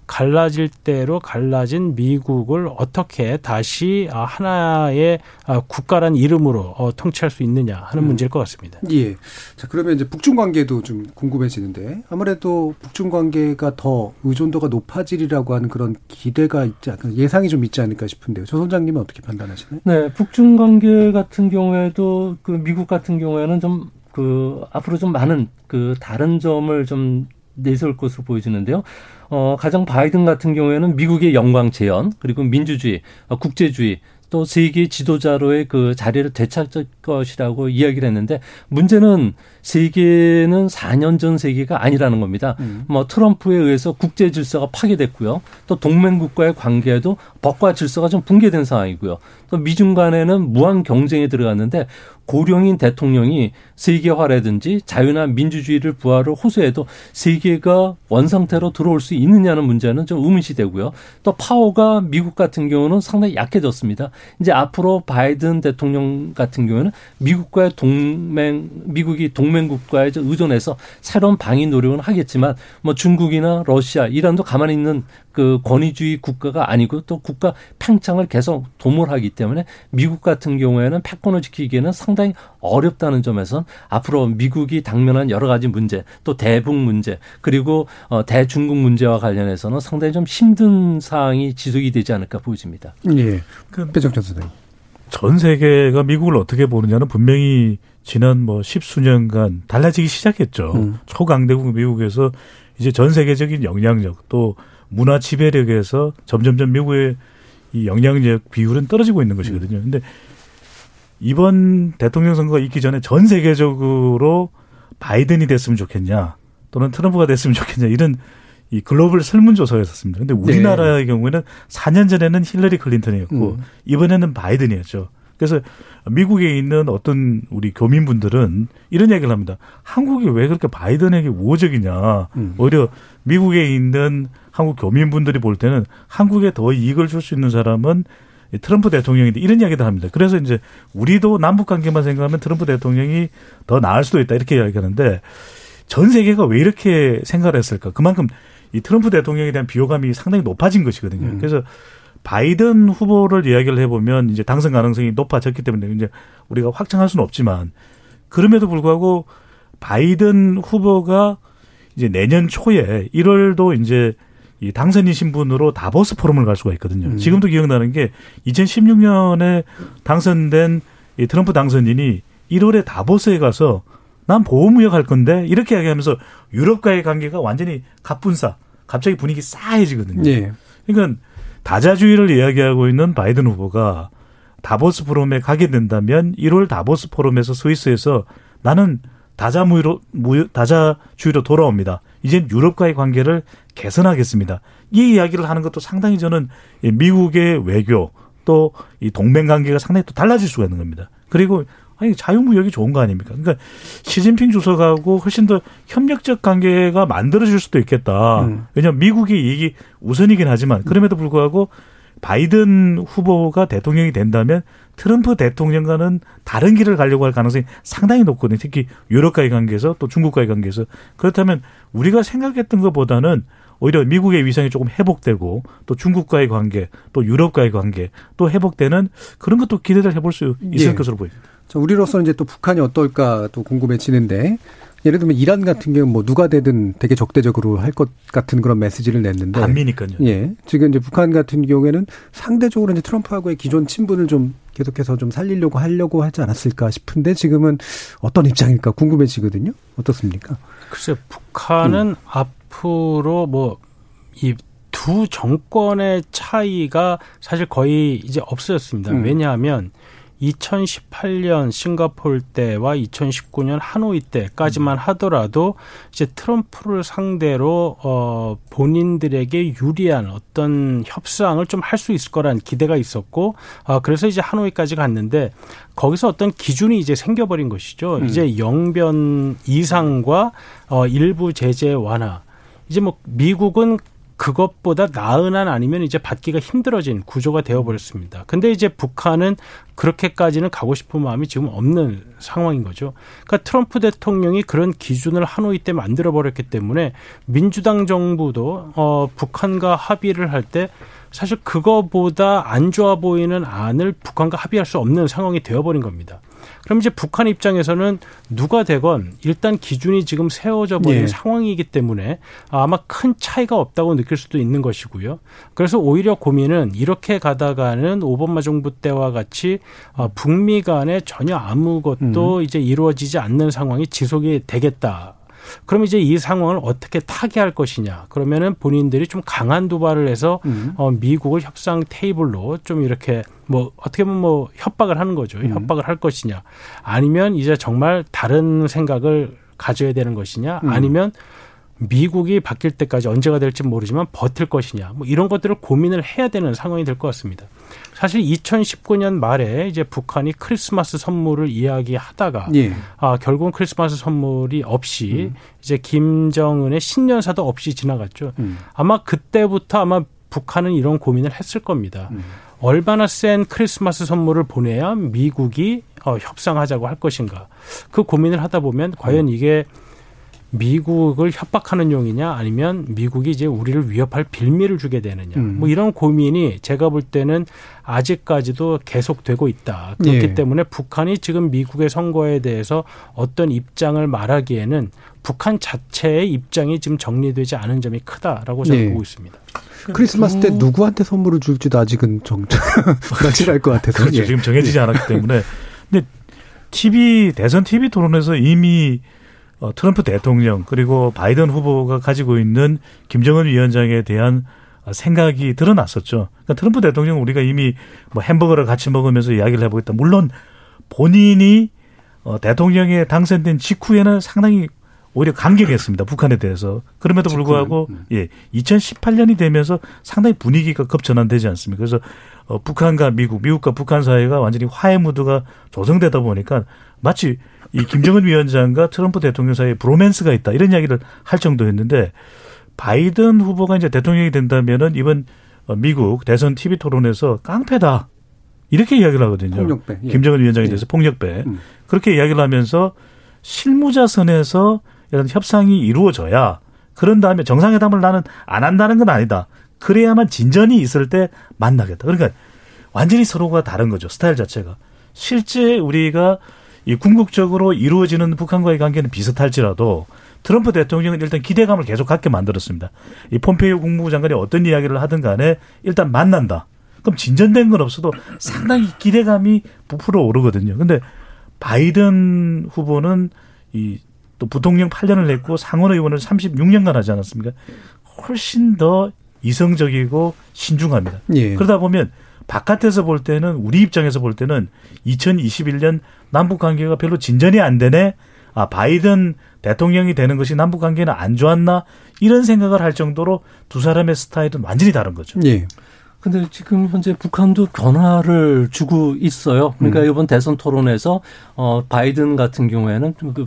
Speaker 10: 갈라질 대로 갈라진 미국을 어떻게 다시 아, 하나의 아, 국가란 이름으로 어, 통치할 수 있느냐 하는
Speaker 2: 음.
Speaker 10: 문제일 것 같습니다.
Speaker 2: 예. 자, 그러면 이제 북중 관계도 좀 궁금해지는데 아무래도 북중 관계가 더 의존도가 높아지리라고 하는 그런 기대가 있지 않, 예상이 좀 있지 않을까 싶은데요. 조 선장님은 어떻게 판단하시나요?
Speaker 11: 네, 북중 관계 같은 경우에도 그 미국 같은 경우에는 좀 그 앞으로 좀 많은 그 다른 점을 좀 내세울 것으로 보여지는데요. 어, 가장 바이든 같은 경우에는 미국의 영광 재현, 그리고 민주주의, 어, 국제주의, 또 세계 지도자로의 그 자리를 되찾을 것이라고 이야기를 했는데 문제는 세계는 4년 전 세계가 아니라는 겁니다.
Speaker 2: 음.
Speaker 11: 뭐 트럼프에 의해서 국제 질서가 파괴됐고요. 또 동맹국과의 관계도 법과 질서가 좀 붕괴된 상황이고요. 또 미중 간에는 무한 경쟁에 들어갔는데 고령인 대통령이 세계화라든지 자유나 민주주의를 부활을 호소해도 세계가 원상태로 들어올 수 있느냐는 문제는 좀 의문시 되고요. 또 파워가 미국 같은 경우는 상당히 약해졌습니다. 이제 앞으로 바이든 대통령 같은 경우는 미국과의 동맹, 미국이 동맹국과의 좀 의존해서 새로운 방위 노력은 하겠지만 뭐 중국이나 러시아, 이란도 가만히 있는 그 권위주의 국가가 아니고 또 국가 팽창을 계속 도모하기 때문에 미국 같은 경우에는 패권을 지키기에는 상당히 어렵다는 점에선 앞으로 미국이 당면한 여러 가지 문제, 또 대북 문제, 그리고 어, 대중국 문제와 관련해서는 상당히 좀 힘든 사항이 지속이 되지 않을까 보여집니다.
Speaker 2: 예. 배정찬 선생님.
Speaker 9: 전 세계가 미국을 어떻게 보느냐는 분명히 지난 뭐 십수년간 달라지기 시작했죠.
Speaker 2: 음.
Speaker 9: 초강대국 미국에서 이제 전 세계적인 영향력 또 문화 지배력에서 점점점 미국의 이 영향력 비율은 떨어지고 있는 것이거든요. 근데 이번 대통령 선거가 있기 전에 전 세계적으로 바이든이 됐으면 좋겠냐 또는 트럼프가 됐으면 좋겠냐 이런 이 글로벌 설문조사였었습니다. 근데 우리나라의 경우에는 4년 전에는 힐러리 클린턴이었고
Speaker 2: 음.
Speaker 9: 이번에는 바이든이었죠. 그래서 미국에 있는 어떤 우리 교민분들은 이런 얘기를 합니다. 한국이 왜 그렇게 바이든에게 우호적이냐.
Speaker 2: 음.
Speaker 9: 오히려 미국에 있는 한국 교민분들이 볼 때는 한국에 더 이익을 줄 수 있는 사람은 이 트럼프 대통령인데 이런 이야기도 합니다. 그래서 이제 우리도 남북 관계만 생각하면 트럼프 대통령이 더 나을 수도 있다 이렇게 이야기하는데 전 세계가 왜 이렇게 생각을 했을까? 그만큼 이 트럼프 대통령에 대한 비호감이 상당히 높아진 것이거든요.
Speaker 2: 음.
Speaker 9: 그래서 바이든 후보를 이야기를 해보면 이제 당선 가능성이 높아졌기 때문에 이제 우리가 확정할 수는 없지만 그럼에도 불구하고 바이든 후보가 이제 내년 초에 1월도 이제 이 당선인 신분으로 다보스 포럼을 갈 수가 있거든요.
Speaker 2: 음.
Speaker 9: 지금도 기억나는 게 2016년에 당선된 이 트럼프 당선인이 1월에 다보스에 가서 난 보호무역 할 건데 이렇게 이야기하면서 유럽과의 관계가 완전히 갑분싸 갑자기 분위기 싸해지거든요.
Speaker 2: 예.
Speaker 9: 그러니까 다자주의를 이야기하고 있는 바이든 후보가 다보스 포럼에 가게 된다면 1월 다보스 포럼에서 스위스에서 나는 다자무로 무유, 다자주의로 돌아옵니다. 이젠 유럽과의 관계를 개선하겠습니다. 이 이야기를 하는 것도 상당히 저는 이 미국의 외교 또 이 동맹 관계가 상당히 또 달라질 수가 있는 겁니다. 그리고 아니 자유무역이 좋은 거 아닙니까? 그러니까 시진핑 주석하고 훨씬 더 협력적 관계가 만들어질 수도 있겠다. 음. 왜냐하면 미국의 이익이 우선이긴 하지만 그럼에도 불구하고 바이든 후보가 대통령이 된다면 트럼프 대통령과는 다른 길을 가려고 할 가능성이 상당히 높거든요. 특히 유럽과의 관계에서 또 중국과의 관계에서 그렇다면 우리가 생각했던 것보다는 오히려 미국의 위상이 조금 회복되고 또 중국과의 관계 또 유럽과의 관계 또 회복되는 그런 것도 기대를 해볼 수 있을 예. 것으로 보입니다.
Speaker 2: 우리로서는 이제 또 북한이 어떨까 또 궁금해지는데 예를 들면 이란 같은 경우는 뭐 누가 되든 되게 적대적으로 할 것 같은 그런 메시지를 냈는데
Speaker 9: 반미니까요.
Speaker 2: 예. 지금 이제 북한 같은 경우에는 상대적으로 이제 트럼프하고의 기존 친분을 좀 계속해서 좀 살리려고 하려고 하지 않았을까 싶은데 지금은 어떤 입장일까 궁금해지거든요. 어떻습니까?
Speaker 10: 글쎄 북한은 음. 앞으로 뭐 이 두 정권의 차이가 사실 거의 이제 없어졌습니다. 음. 왜냐하면 2018년 싱가폴 때와 2019년 하노이 때까지만 음. 하더라도 이제 트럼프를 상대로 어 본인들에게 유리한 어떤 협상을 좀 할 수 있을 거란 기대가 있었고 아 그래서 이제 하노이까지 갔는데 거기서 어떤 기준이 이제 생겨버린 것이죠. 음. 이제 영변 이상과 어 일부 제재 완화. 이제 뭐 미국은 그것보다 나은 한 아니면 이제 받기가 힘들어진 구조가 되어버렸습니다. 근데 이제 북한은 그렇게까지는 가고 싶은 마음이 지금 없는 상황인 거죠. 그러니까 트럼프 대통령이 그런 기준을 하노이 때 만들어버렸기 때문에 민주당 정부도 어, 북한과 합의를 할 때 사실 그거보다 안 좋아 보이는 안을 북한과 합의할 수 없는 상황이 되어버린 겁니다. 그럼 이제 북한 입장에서는 누가 되건 일단 기준이 지금 세워져 버린 예. 상황이기 때문에 아마 큰 차이가 없다고 느낄 수도 있는 것이고요. 그래서 오히려 고민은 이렇게 가다가는 오바마 정부 때와 같이 어, 북미 간에 전혀 아무것도 음. 이제 이루어지지 않는 상황이 지속이 되겠다. 그럼 이제 이 상황을 어떻게 타개할 것이냐. 그러면은 본인들이 좀 강한 도발을 해서 음. 어, 미국을 협상 테이블로 좀 이렇게 뭐 어떻게 보면 뭐 협박을 하는 거죠. 음. 협박을 할 것이냐. 아니면 이제 정말 다른 생각을 가져야 되는 것이냐. 음. 아니면 미국이 바뀔 때까지 언제가 될지 모르지만 버틸 것이냐. 뭐 이런 것들을 고민을 해야 되는 상황이 될 것 같습니다. 사실 2019년 말에 이제 북한이 크리스마스 선물을 이야기하다가 예. 아 결국은 크리스마스 선물이 없이 음. 이제 김정은의 신년사도 없이 지나갔죠. 음. 아마 그때부터 아마 북한은 이런 고민을 했을 겁니다. 음. 얼마나 센 크리스마스 선물을 보내야 미국이 어, 협상하자고 할 것인가. 그 고민을 하다 보면 과연 음. 이게 미국을 협박하는 용이냐 아니면 미국이 이제 우리를 위협할 빌미를 주게 되느냐 음. 뭐 이런 고민이 제가 볼 때는 아직까지도 계속되고 있다 그렇기 예. 때문에 북한이 지금 미국의 선거에 대해서 어떤 입장을 말하기에는 북한 자체의 입장이 지금 정리되지 않은 점이 크다라고 저는 예. 보고 있습니다.
Speaker 2: 크리스마스 때 누구한테 선물을 줄지도 아직은 정 불확실할 것 같아서
Speaker 9: 그렇죠. 예. 지금 정해지지 않았기 때문에 근데 TV 대선 TV 토론에서 이미 어, 트럼프 대통령 그리고 바이든 후보가 가지고 있는 김정은 위원장에 대한 생각이 드러났었죠. 그러니까 트럼프 대통령은 우리가 이미 뭐 햄버거를 같이 먹으면서 이야기를 해보겠다. 물론 본인이 어, 대통령에 당선된 직후에는 상당히 오히려 감격했습니다. 북한에 대해서. 그럼에도 불구하고 음. 예, 2018년이 되면서 상당히 분위기가 급전환되지 않습니까? 그래서 어, 북한과 미국, 미국과 북한 사이가 완전히 화해 무드가 조성되다 보니까 마치 이 김정은 위원장과 트럼프 대통령 사이에 브로맨스가 있다 이런 이야기를 할 정도였는데 바이든 후보가 이제 대통령이 된다면은 이번 어, 미국 대선 TV 토론에서 깡패다 이렇게 이야기를 하거든요.
Speaker 2: 폭력배.
Speaker 9: 예. 김정은 위원장에 예. 대해서 예. 폭력배 음. 그렇게 이야기를 하면서 실무자 선에서 이런 협상이 이루어져야 그런 다음에 정상회담을 나는 안 한다는 건 아니다. 그래야만 진전이 있을 때 만나겠다. 그러니까 완전히 서로가 다른 거죠. 스타일 자체가. 실제 우리가 이 궁극적으로 이루어지는 북한과의 관계는 비슷할지라도 트럼프 대통령은 일단 기대감을 계속 갖게 만들었습니다. 이 폼페이오 국무부 장관이 어떤 이야기를 하든 간에 일단 만난다. 그럼 진전된 건 없어도 상당히 기대감이 부풀어 오르거든요. 근데 바이든 후보는 이 또 부통령 8년을 했고 상원 의원을 36년간 하지 않았습니까? 훨씬 더 이성적이고 신중합니다. 예. 그러다 보면 바깥에서 볼 때는 우리 입장에서 볼 때는 2021년 남북 관계가 별로 진전이 안 되네. 아, 바이든 대통령이 되는 것이 남북 관계는 안 좋았나 이런 생각을 할 정도로 두 사람의 스타일은 완전히 다른 거죠.
Speaker 2: 예.
Speaker 11: 근데 지금 현재 북한도 변화를 주고 있어요. 그러니까 음. 이번 대선 토론에서 어 바이든 같은 경우에는 그 어,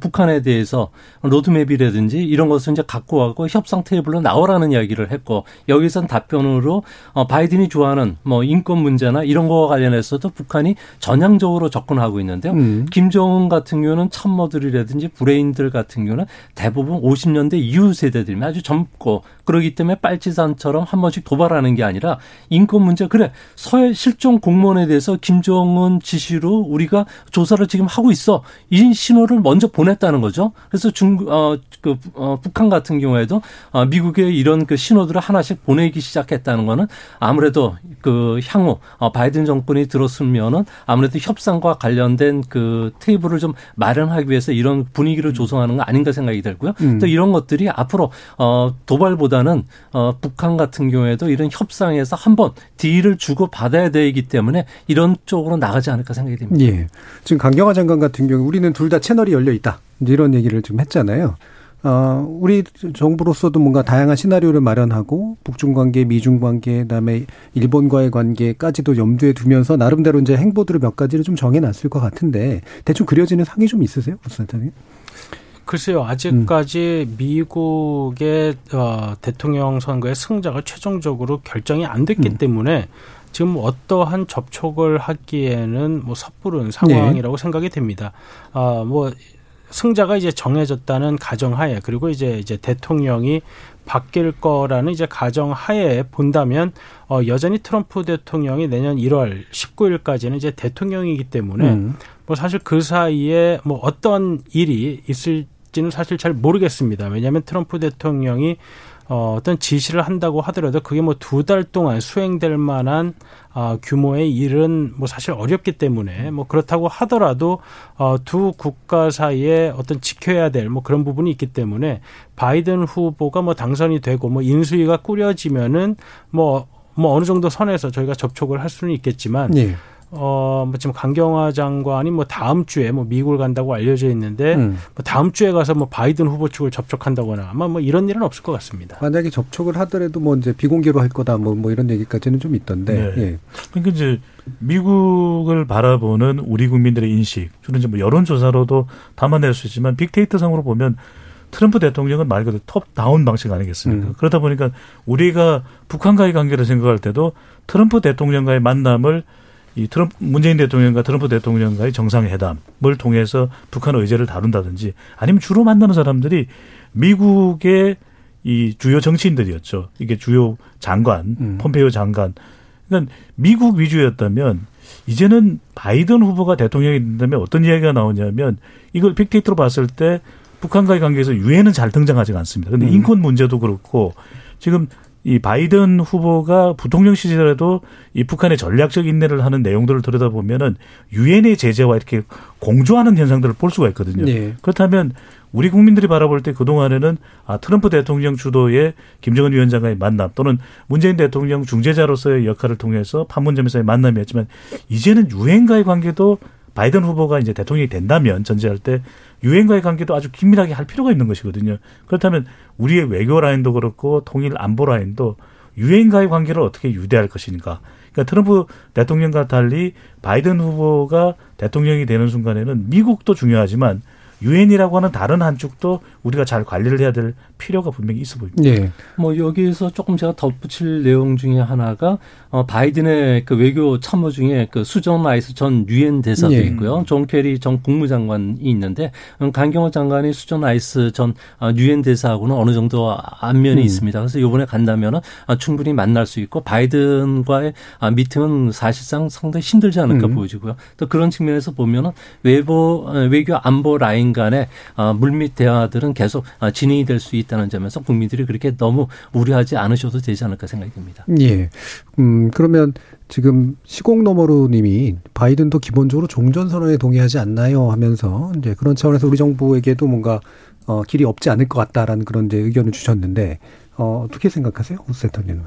Speaker 11: 북한에 대해서 로드맵이라든지 이런 것을 이제 갖고 와고 협상 테이블로 나오라는 이야기를 했고 여기선 답변으로 어 바이든이 좋아하는 뭐 인권 문제나 이런 거와 관련해서도 북한이 전향적으로 접근하고 있는데요. 음. 김정은 같은 경우는 참모들이라든지 브레인들 같은 경우는 대부분 50년대 이후 세대들이 아주 젊고 그러기 때문에 빨치산처럼 한 번씩 도발하는 게 아니라 인권 문제 그래 서해 실종 공무원에 대해서 김정은 지시로 우리가 조사를 지금 하고 있어 이 신호를 먼저 보냈다는 거죠. 그래서 중 어, 그, 어, 북한 같은 경우에도 어, 미국에 이런 그 신호들을 하나씩 보내기 시작했다는 거는 아무래도 그 향후 어, 바이든 정권이 들었으면은 아무래도 협상과 관련된 그 테이블을 좀 마련하기 위해서 이런 분위기를 조성하는 거 아닌가 생각이 들고요. 음. 또 이런 것들이 앞으로 어, 도발보다 보다는 어, 북한 같은 경우에도 이런 협상에서 한번 딜을 주고 받아야 되기 때문에 이런 쪽으로 나가지 않을까 생각이 됩니다.
Speaker 2: 예. 지금 강경화 장관 같은 경우 우리는 둘 다 채널이 열려 있다. 이런 얘기를 좀 했잖아요. 어, 우리 정부로서도 뭔가 다양한 시나리오를 마련하고 북중 관계, 미중 관계, 그다음에 일본과의 관계까지도 염두에 두면서 나름대로 이제 행보들을 몇 가지를 좀 정해놨을 것 같은데 대충 그려지는 상이 좀 있으세요, 부사장님?
Speaker 10: 글쎄요, 아직까지 음. 미국의 어, 대통령 선거의 승자가 최종적으로 결정이 안 됐기 음. 때문에 지금 어떠한 접촉을 하기에는 뭐 섣부른 상황이라고 네. 생각이 됩니다. 아, 뭐 승자가 이제 정해졌다는 가정하에 그리고 이제 이제 대통령이 바뀔 거라는 이제 가정하에 본다면 어 여전히 트럼프 대통령이 내년 1월 19일까지는 이제 대통령이기 때문에 음. 뭐 사실 그 사이에 뭐 어떤 일이 있을 될지는 사실 잘 모르겠습니다. 왜냐하면 트럼프 대통령이 어, 어떤 지시를 한다고 하더라도 그게 뭐 두 달 동안 수행될 만한 어, 규모의 일은 뭐 사실 어렵기 때문에 뭐 그렇다고 하더라도 어, 두 국가 사이에 어떤 지켜야 될 뭐 그런 부분이 있기 때문에 바이든 후보가 뭐 당선이 되고 뭐 인수위가 꾸려지면은 뭐뭐 뭐 어느 정도 선에서 저희가 접촉을 할 수는 있겠지만 네. 어, 뭐 지금 강경화 장관이 뭐 다음 주에 뭐 미국을 간다고 알려져 있는데 음. 뭐 다음 주에 가서 뭐 바이든 후보 측을 접촉한다거나 아마 뭐 이런 일은 없을 것 같습니다.
Speaker 2: 만약에 접촉을 하더라도 뭐 이제 비공개로 할 거다 뭐, 뭐 이런 얘기까지는 좀 있던데. 네. 예.
Speaker 9: 그러니까 이제 미국을 바라보는 우리 국민들의 인식, 주로 이제 뭐 여론조사로도 담아낼 수 있지만 빅데이터 상으로 보면 트럼프 대통령은 말 그대로 톱 다운 방식 아니겠습니까? 음. 그러다 보니까 우리가 북한과의 관계를 생각할 때도 트럼프 대통령과의 만남을 이 트럼프 문재인 대통령과 트럼프 대통령과의 정상회담을 통해서 북한 의제를 다룬다든지 아니면 주로 만나는 사람들이 미국의 이 주요 정치인들이었죠. 이게 주요 장관, 음. 폼페이오 장관. 그러니까 미국 위주였다면 이제는 바이든 후보가 대통령이 된다면 어떤 이야기가 나오냐면 이걸 빅데이터로 봤을 때 북한과의 관계에서 유엔은 잘 등장하지 않습니다. 근데 음. 인권 문제도 그렇고 지금 이 바이든 후보가 부통령 시절에도 이 북한의 전략적 인내를 하는 내용들을 들여다보면은 유엔의 제재와 이렇게 공조하는 현상들을 볼 수가 있거든요. 네. 그렇다면 우리 국민들이 바라볼 때 그동안에는 아 트럼프 대통령 주도의 김정은 위원장과의 만남 또는 문재인 대통령 중재자로서의 역할을 통해서 판문점에서의 만남이었지만 이제는 유엔과의 관계도 바이든 후보가 이제 대통령이 된다면 전제할 때 유엔과의 관계도 아주 긴밀하게 할 필요가 있는 것이거든요. 그렇다면 우리의 외교 라인도 그렇고 통일 안보 라인도 유엔과의 관계를 어떻게 유대할 것인가. 그러니까 트럼프 대통령과 달리 바이든 후보가 대통령이 되는 순간에는 미국도 중요하지만 유엔이라고 하는 다른 한쪽도 우리가 잘 관리를 해야 될 필요가 분명히 있어 보입니다.
Speaker 11: 네. 뭐 여기에서 조금 제가 덧붙일 내용 중에 하나가 어 바이든의 그 외교 참모 중에 그 수전 라이스 전 유엔 대사도 네. 있고요. 존 케리 전 국무장관이 있는데 음, 강경화 장관이 수전 라이스 전 어, 유엔 대사하고는 어느 정도 안면이 음. 있습니다. 그래서 이번에 간다면은 어, 충분히 만날 수 있고 바이든과의 아, 미팅은 사실상 상당히 힘들지 않을까 음. 보여지고요. 또 그런 측면에서 보면은 외보 외교 안보 라인 간의 물밑 대화들은 계속 진행이 될 수 있다. 있다는 점에서 국민들이 그렇게 너무 우려하지 않으셔도 되지 않을까 생각이 듭니다.
Speaker 2: 예. 음, 그러면 지금 시공 너머로 님이 바이든도 기본적으로 종전 선언에 동의하지 않나요 하면서 이제 그런 차원에서 우리 정부에게도 뭔가 어, 길이 없지 않을 것 같다라는 그런 이제 의견을 주셨는데 어, 어떻게 생각하세요? 우세터님은?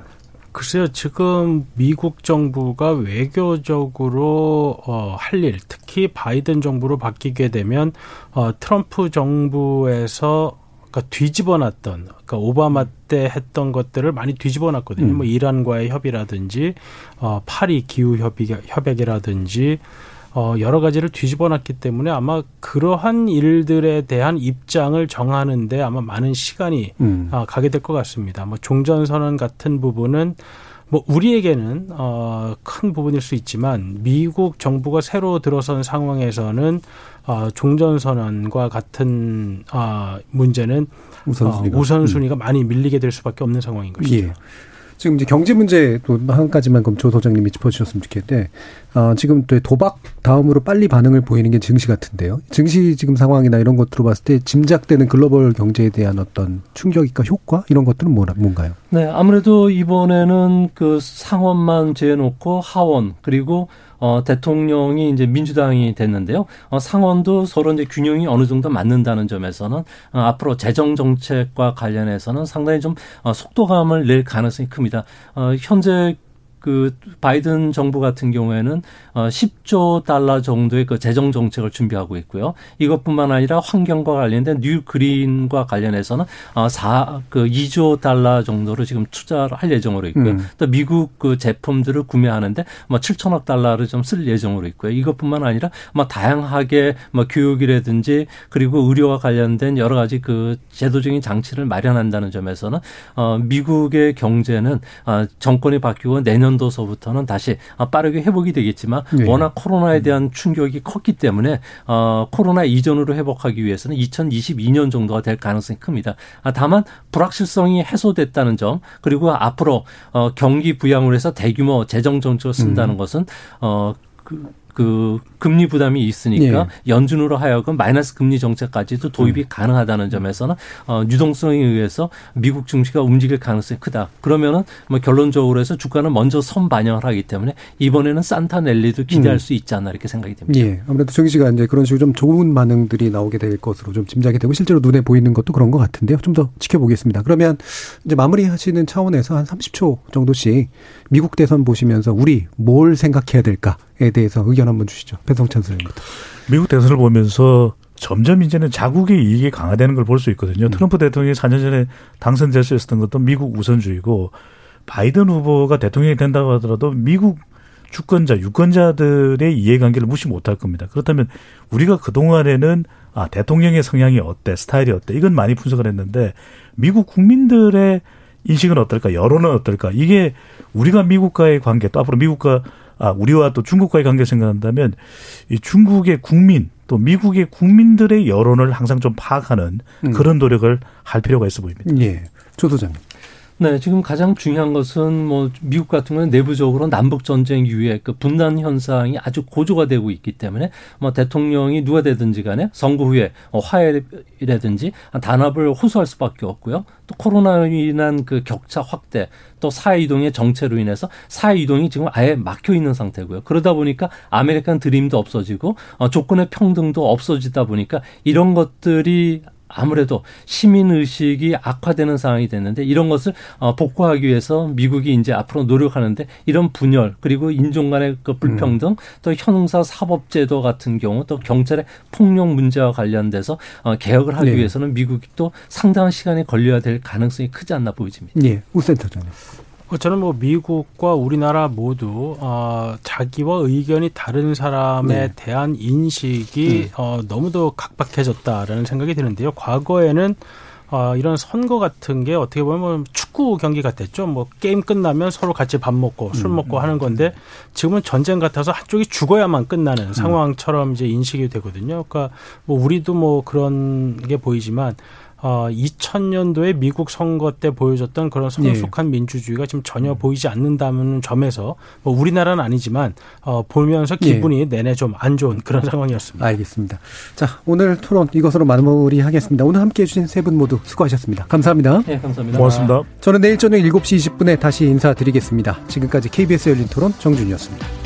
Speaker 10: 글쎄요, 지금 미국 정부가 외교적으로 어, 할 일, 특히 바이든 정부로 바뀌게 되면 어, 트럼프 정부에서 그러니까 뒤집어놨던 그러니까 오바마 때 했던 것들을 많이 뒤집어놨거든요.
Speaker 2: 음.
Speaker 10: 뭐 이란과의 협의라든지 어 파리 기후 협의 협약이라든지 어 여러 가지를 뒤집어 놨기 때문에 아마 그러한 일들에 대한 입장을 정하는데 아마 많은 시간이
Speaker 2: 음.
Speaker 10: 아, 가게 될 것 같습니다. 뭐 종전선언 같은 부분은 뭐 우리에게는 어 큰 부분일 수 있지만 미국 정부가 새로 들어선 상황에서는 어 종전선언과 같은 아 문제는
Speaker 2: 우선순위가.
Speaker 10: 어, 우선순위가 많이 밀리게 될 수밖에 없는 상황인 것이죠.
Speaker 2: 예. 지금 이제 경제 문제 또 한 가지만 그럼 조 소장님이 짚어주셨으면 좋겠는데, 어, 지금 또 도박 다음으로 빨리 반응을 보이는 게 증시 같은데요. 증시 지금 상황이나 이런 것들로 봤을 때 짐작되는 글로벌 경제에 대한 어떤 충격이까 효과 이런 것들은 뭔가요?
Speaker 11: 네, 아무래도 이번에는 그 상원만 재놓고 하원 그리고 어, 대통령이 이제 민주당이 됐는데요. 어, 상원도 서로 이제 균형이 어느 정도 맞는다는 점에서는 어, 앞으로 재정 정책과 관련해서는 상당히 좀 어, 속도감을 낼 가능성이 큽니다. 어, 현재 그 바이든 정부 같은 경우에는 어 10조 달러 정도의 그 재정 정책을 준비하고 있고요. 이것뿐만 아니라 환경과 관련된 new green과 관련해서는 어 그 2조 달러 정도를 지금 투자를 할 예정으로 있고요.
Speaker 2: 음.
Speaker 11: 또 미국 그 제품들을 구매하는데 뭐 7천억 달러를 좀 쓸 예정으로 있고요. 이것뿐만 아니라 뭐 다양하게 뭐 교육이라든지 그리고 의료와 관련된 여러 가지 그 제도적인 장치를 마련한다는 점에서는 어 미국의 경제는 어 정권이 바뀌고 내년 도서부터는 다시 어, 빠르게 회복이 되겠지만
Speaker 2: 네.
Speaker 11: 워낙 코로나에 대한 충격이 컸기 때문에 어 코로나 이전으로 회복하기 위해서는 2022년 정도가 될 가능성이 큽니다. 아, 다만 불확실성이 해소됐다는 점 그리고 앞으로 어 경기 부양을 해서 대규모 재정 정책을 쓴다는
Speaker 2: 음.
Speaker 11: 것은 어 그 그 금리 부담이 있으니까
Speaker 2: 예.
Speaker 11: 연준으로 하여금 마이너스 금리 정책까지도 도입이
Speaker 2: 음.
Speaker 11: 가능하다는 점에서는 어 유동성에 의해서 미국 증시가 움직일 가능성이 크다. 그러면은 뭐 결론적으로 해서 주가는 먼저 선 반영을 하기 때문에 이번에는 산타 넬리도 기대할
Speaker 2: 음.
Speaker 11: 수 있지 않나 이렇게 생각이 됩니다.
Speaker 2: 예. 아무래도 증시가 이제 그런 식으로 좀 좋은 반응들이 나오게 될 것으로 좀 짐작이 되고 실제로 눈에 보이는 것도 그런 것 같은데요. 좀 더 지켜보겠습니다. 그러면 이제 마무리 하시는 차원에서 한 30초 정도씩 미국 대선 보시면서 우리 뭘 생각해야 될까에 대해서 의견 한번 주시죠. 배성찬 선생님부터.
Speaker 9: 미국 대선을 보면서 점점 이제는 자국의 이익이 강화되는 걸 볼 수 있거든요. 트럼프 대통령이 4년 전에 당선될 수 있었던 것도 미국 우선주의고 바이든 후보가 대통령이 된다고 하더라도 미국 주권자, 유권자들의 이해관계를 무시 못할 겁니다. 그렇다면 우리가 그동안에는 아, 대통령의 성향이 어때, 스타일이 어때, 이건 많이 분석을 했는데 미국 국민들의 인식은 어떨까, 여론은 어떨까, 이게 우리가 미국과의 관계, 또 앞으로 미국과, 아, 우리와 또 중국과의 관계를 생각한다면 이 중국의 국민, 또 미국의 국민들의 여론을 항상 좀 파악하는
Speaker 2: 음.
Speaker 9: 그런 노력을 할 필요가 있어 보입니다.
Speaker 2: 예. 조 소장님.
Speaker 11: 네, 지금 가장 중요한 것은 뭐 미국 같은 경우는 내부적으로 남북 전쟁 이후에 그 분단 현상이 아주 고조가 되고 있기 때문에 뭐 대통령이 누가 되든지 간에 선거 후에 뭐 화해라든지 단합을 호소할 수밖에 없고요. 또 코로나로 인한 그 격차 확대 또 사회 이동의 정체로 인해서 사회 이동이 지금 아예 막혀 있는 상태고요. 그러다 보니까 아메리칸 드림도 없어지고 어, 조건의 평등도 없어지다 보니까 이런 것들이 아무래도 시민 의식이 악화되는 상황이 됐는데 이런 것을 어, 복구하기 위해서 미국이 이제 앞으로 노력하는데 이런 분열 그리고 인종 간의 그 불평등 또 형사 사법 제도 같은 경우 또 경찰의 폭력 문제와 관련돼서 어, 개혁을 하기
Speaker 2: 네.
Speaker 11: 위해서는 미국이 또 상당한 시간이 걸려야 될 가능성이 크지 않나 보여집니다.
Speaker 2: 예. 우센터장님.
Speaker 10: 어, 저는 뭐 미국과 우리나라 모두 어, 자기와 의견이 다른 사람에
Speaker 2: 네.
Speaker 10: 대한 인식이 어, 너무도 각박해졌다라는 생각이 드는데요. 과거에는 어, 이런 선거 같은 게 어떻게 보면 축구 경기 같았죠. 뭐 게임 끝나면 서로 같이 밥 먹고 술 먹고 하는 건데 지금은 전쟁 같아서 한쪽이 죽어야만 끝나는 상황처럼 이제 인식이 되거든요. 그러니까 뭐 우리도 뭐 그런 게 보이지만 어, 2000년도에 미국 선거 때 보여줬던 그런 성숙한 민주주의가 지금 전혀 보이지 않는다는 점에서 뭐 우리나라는 아니지만 어, 보면서 기분이 내내 좀 안 좋은 그런 상황이었습니다.
Speaker 2: 알겠습니다. 자, 오늘 토론 이것으로 마무리하겠습니다. 오늘 함께 해 주신 세 분 모두 수고하셨습니다. 감사합니다.
Speaker 11: 네, 감사합니다.
Speaker 9: 고맙습니다.
Speaker 2: 저는 내일 저녁 7시 20분에 다시 인사드리겠습니다. 지금까지 KBS 열린 토론 정준이었습니다.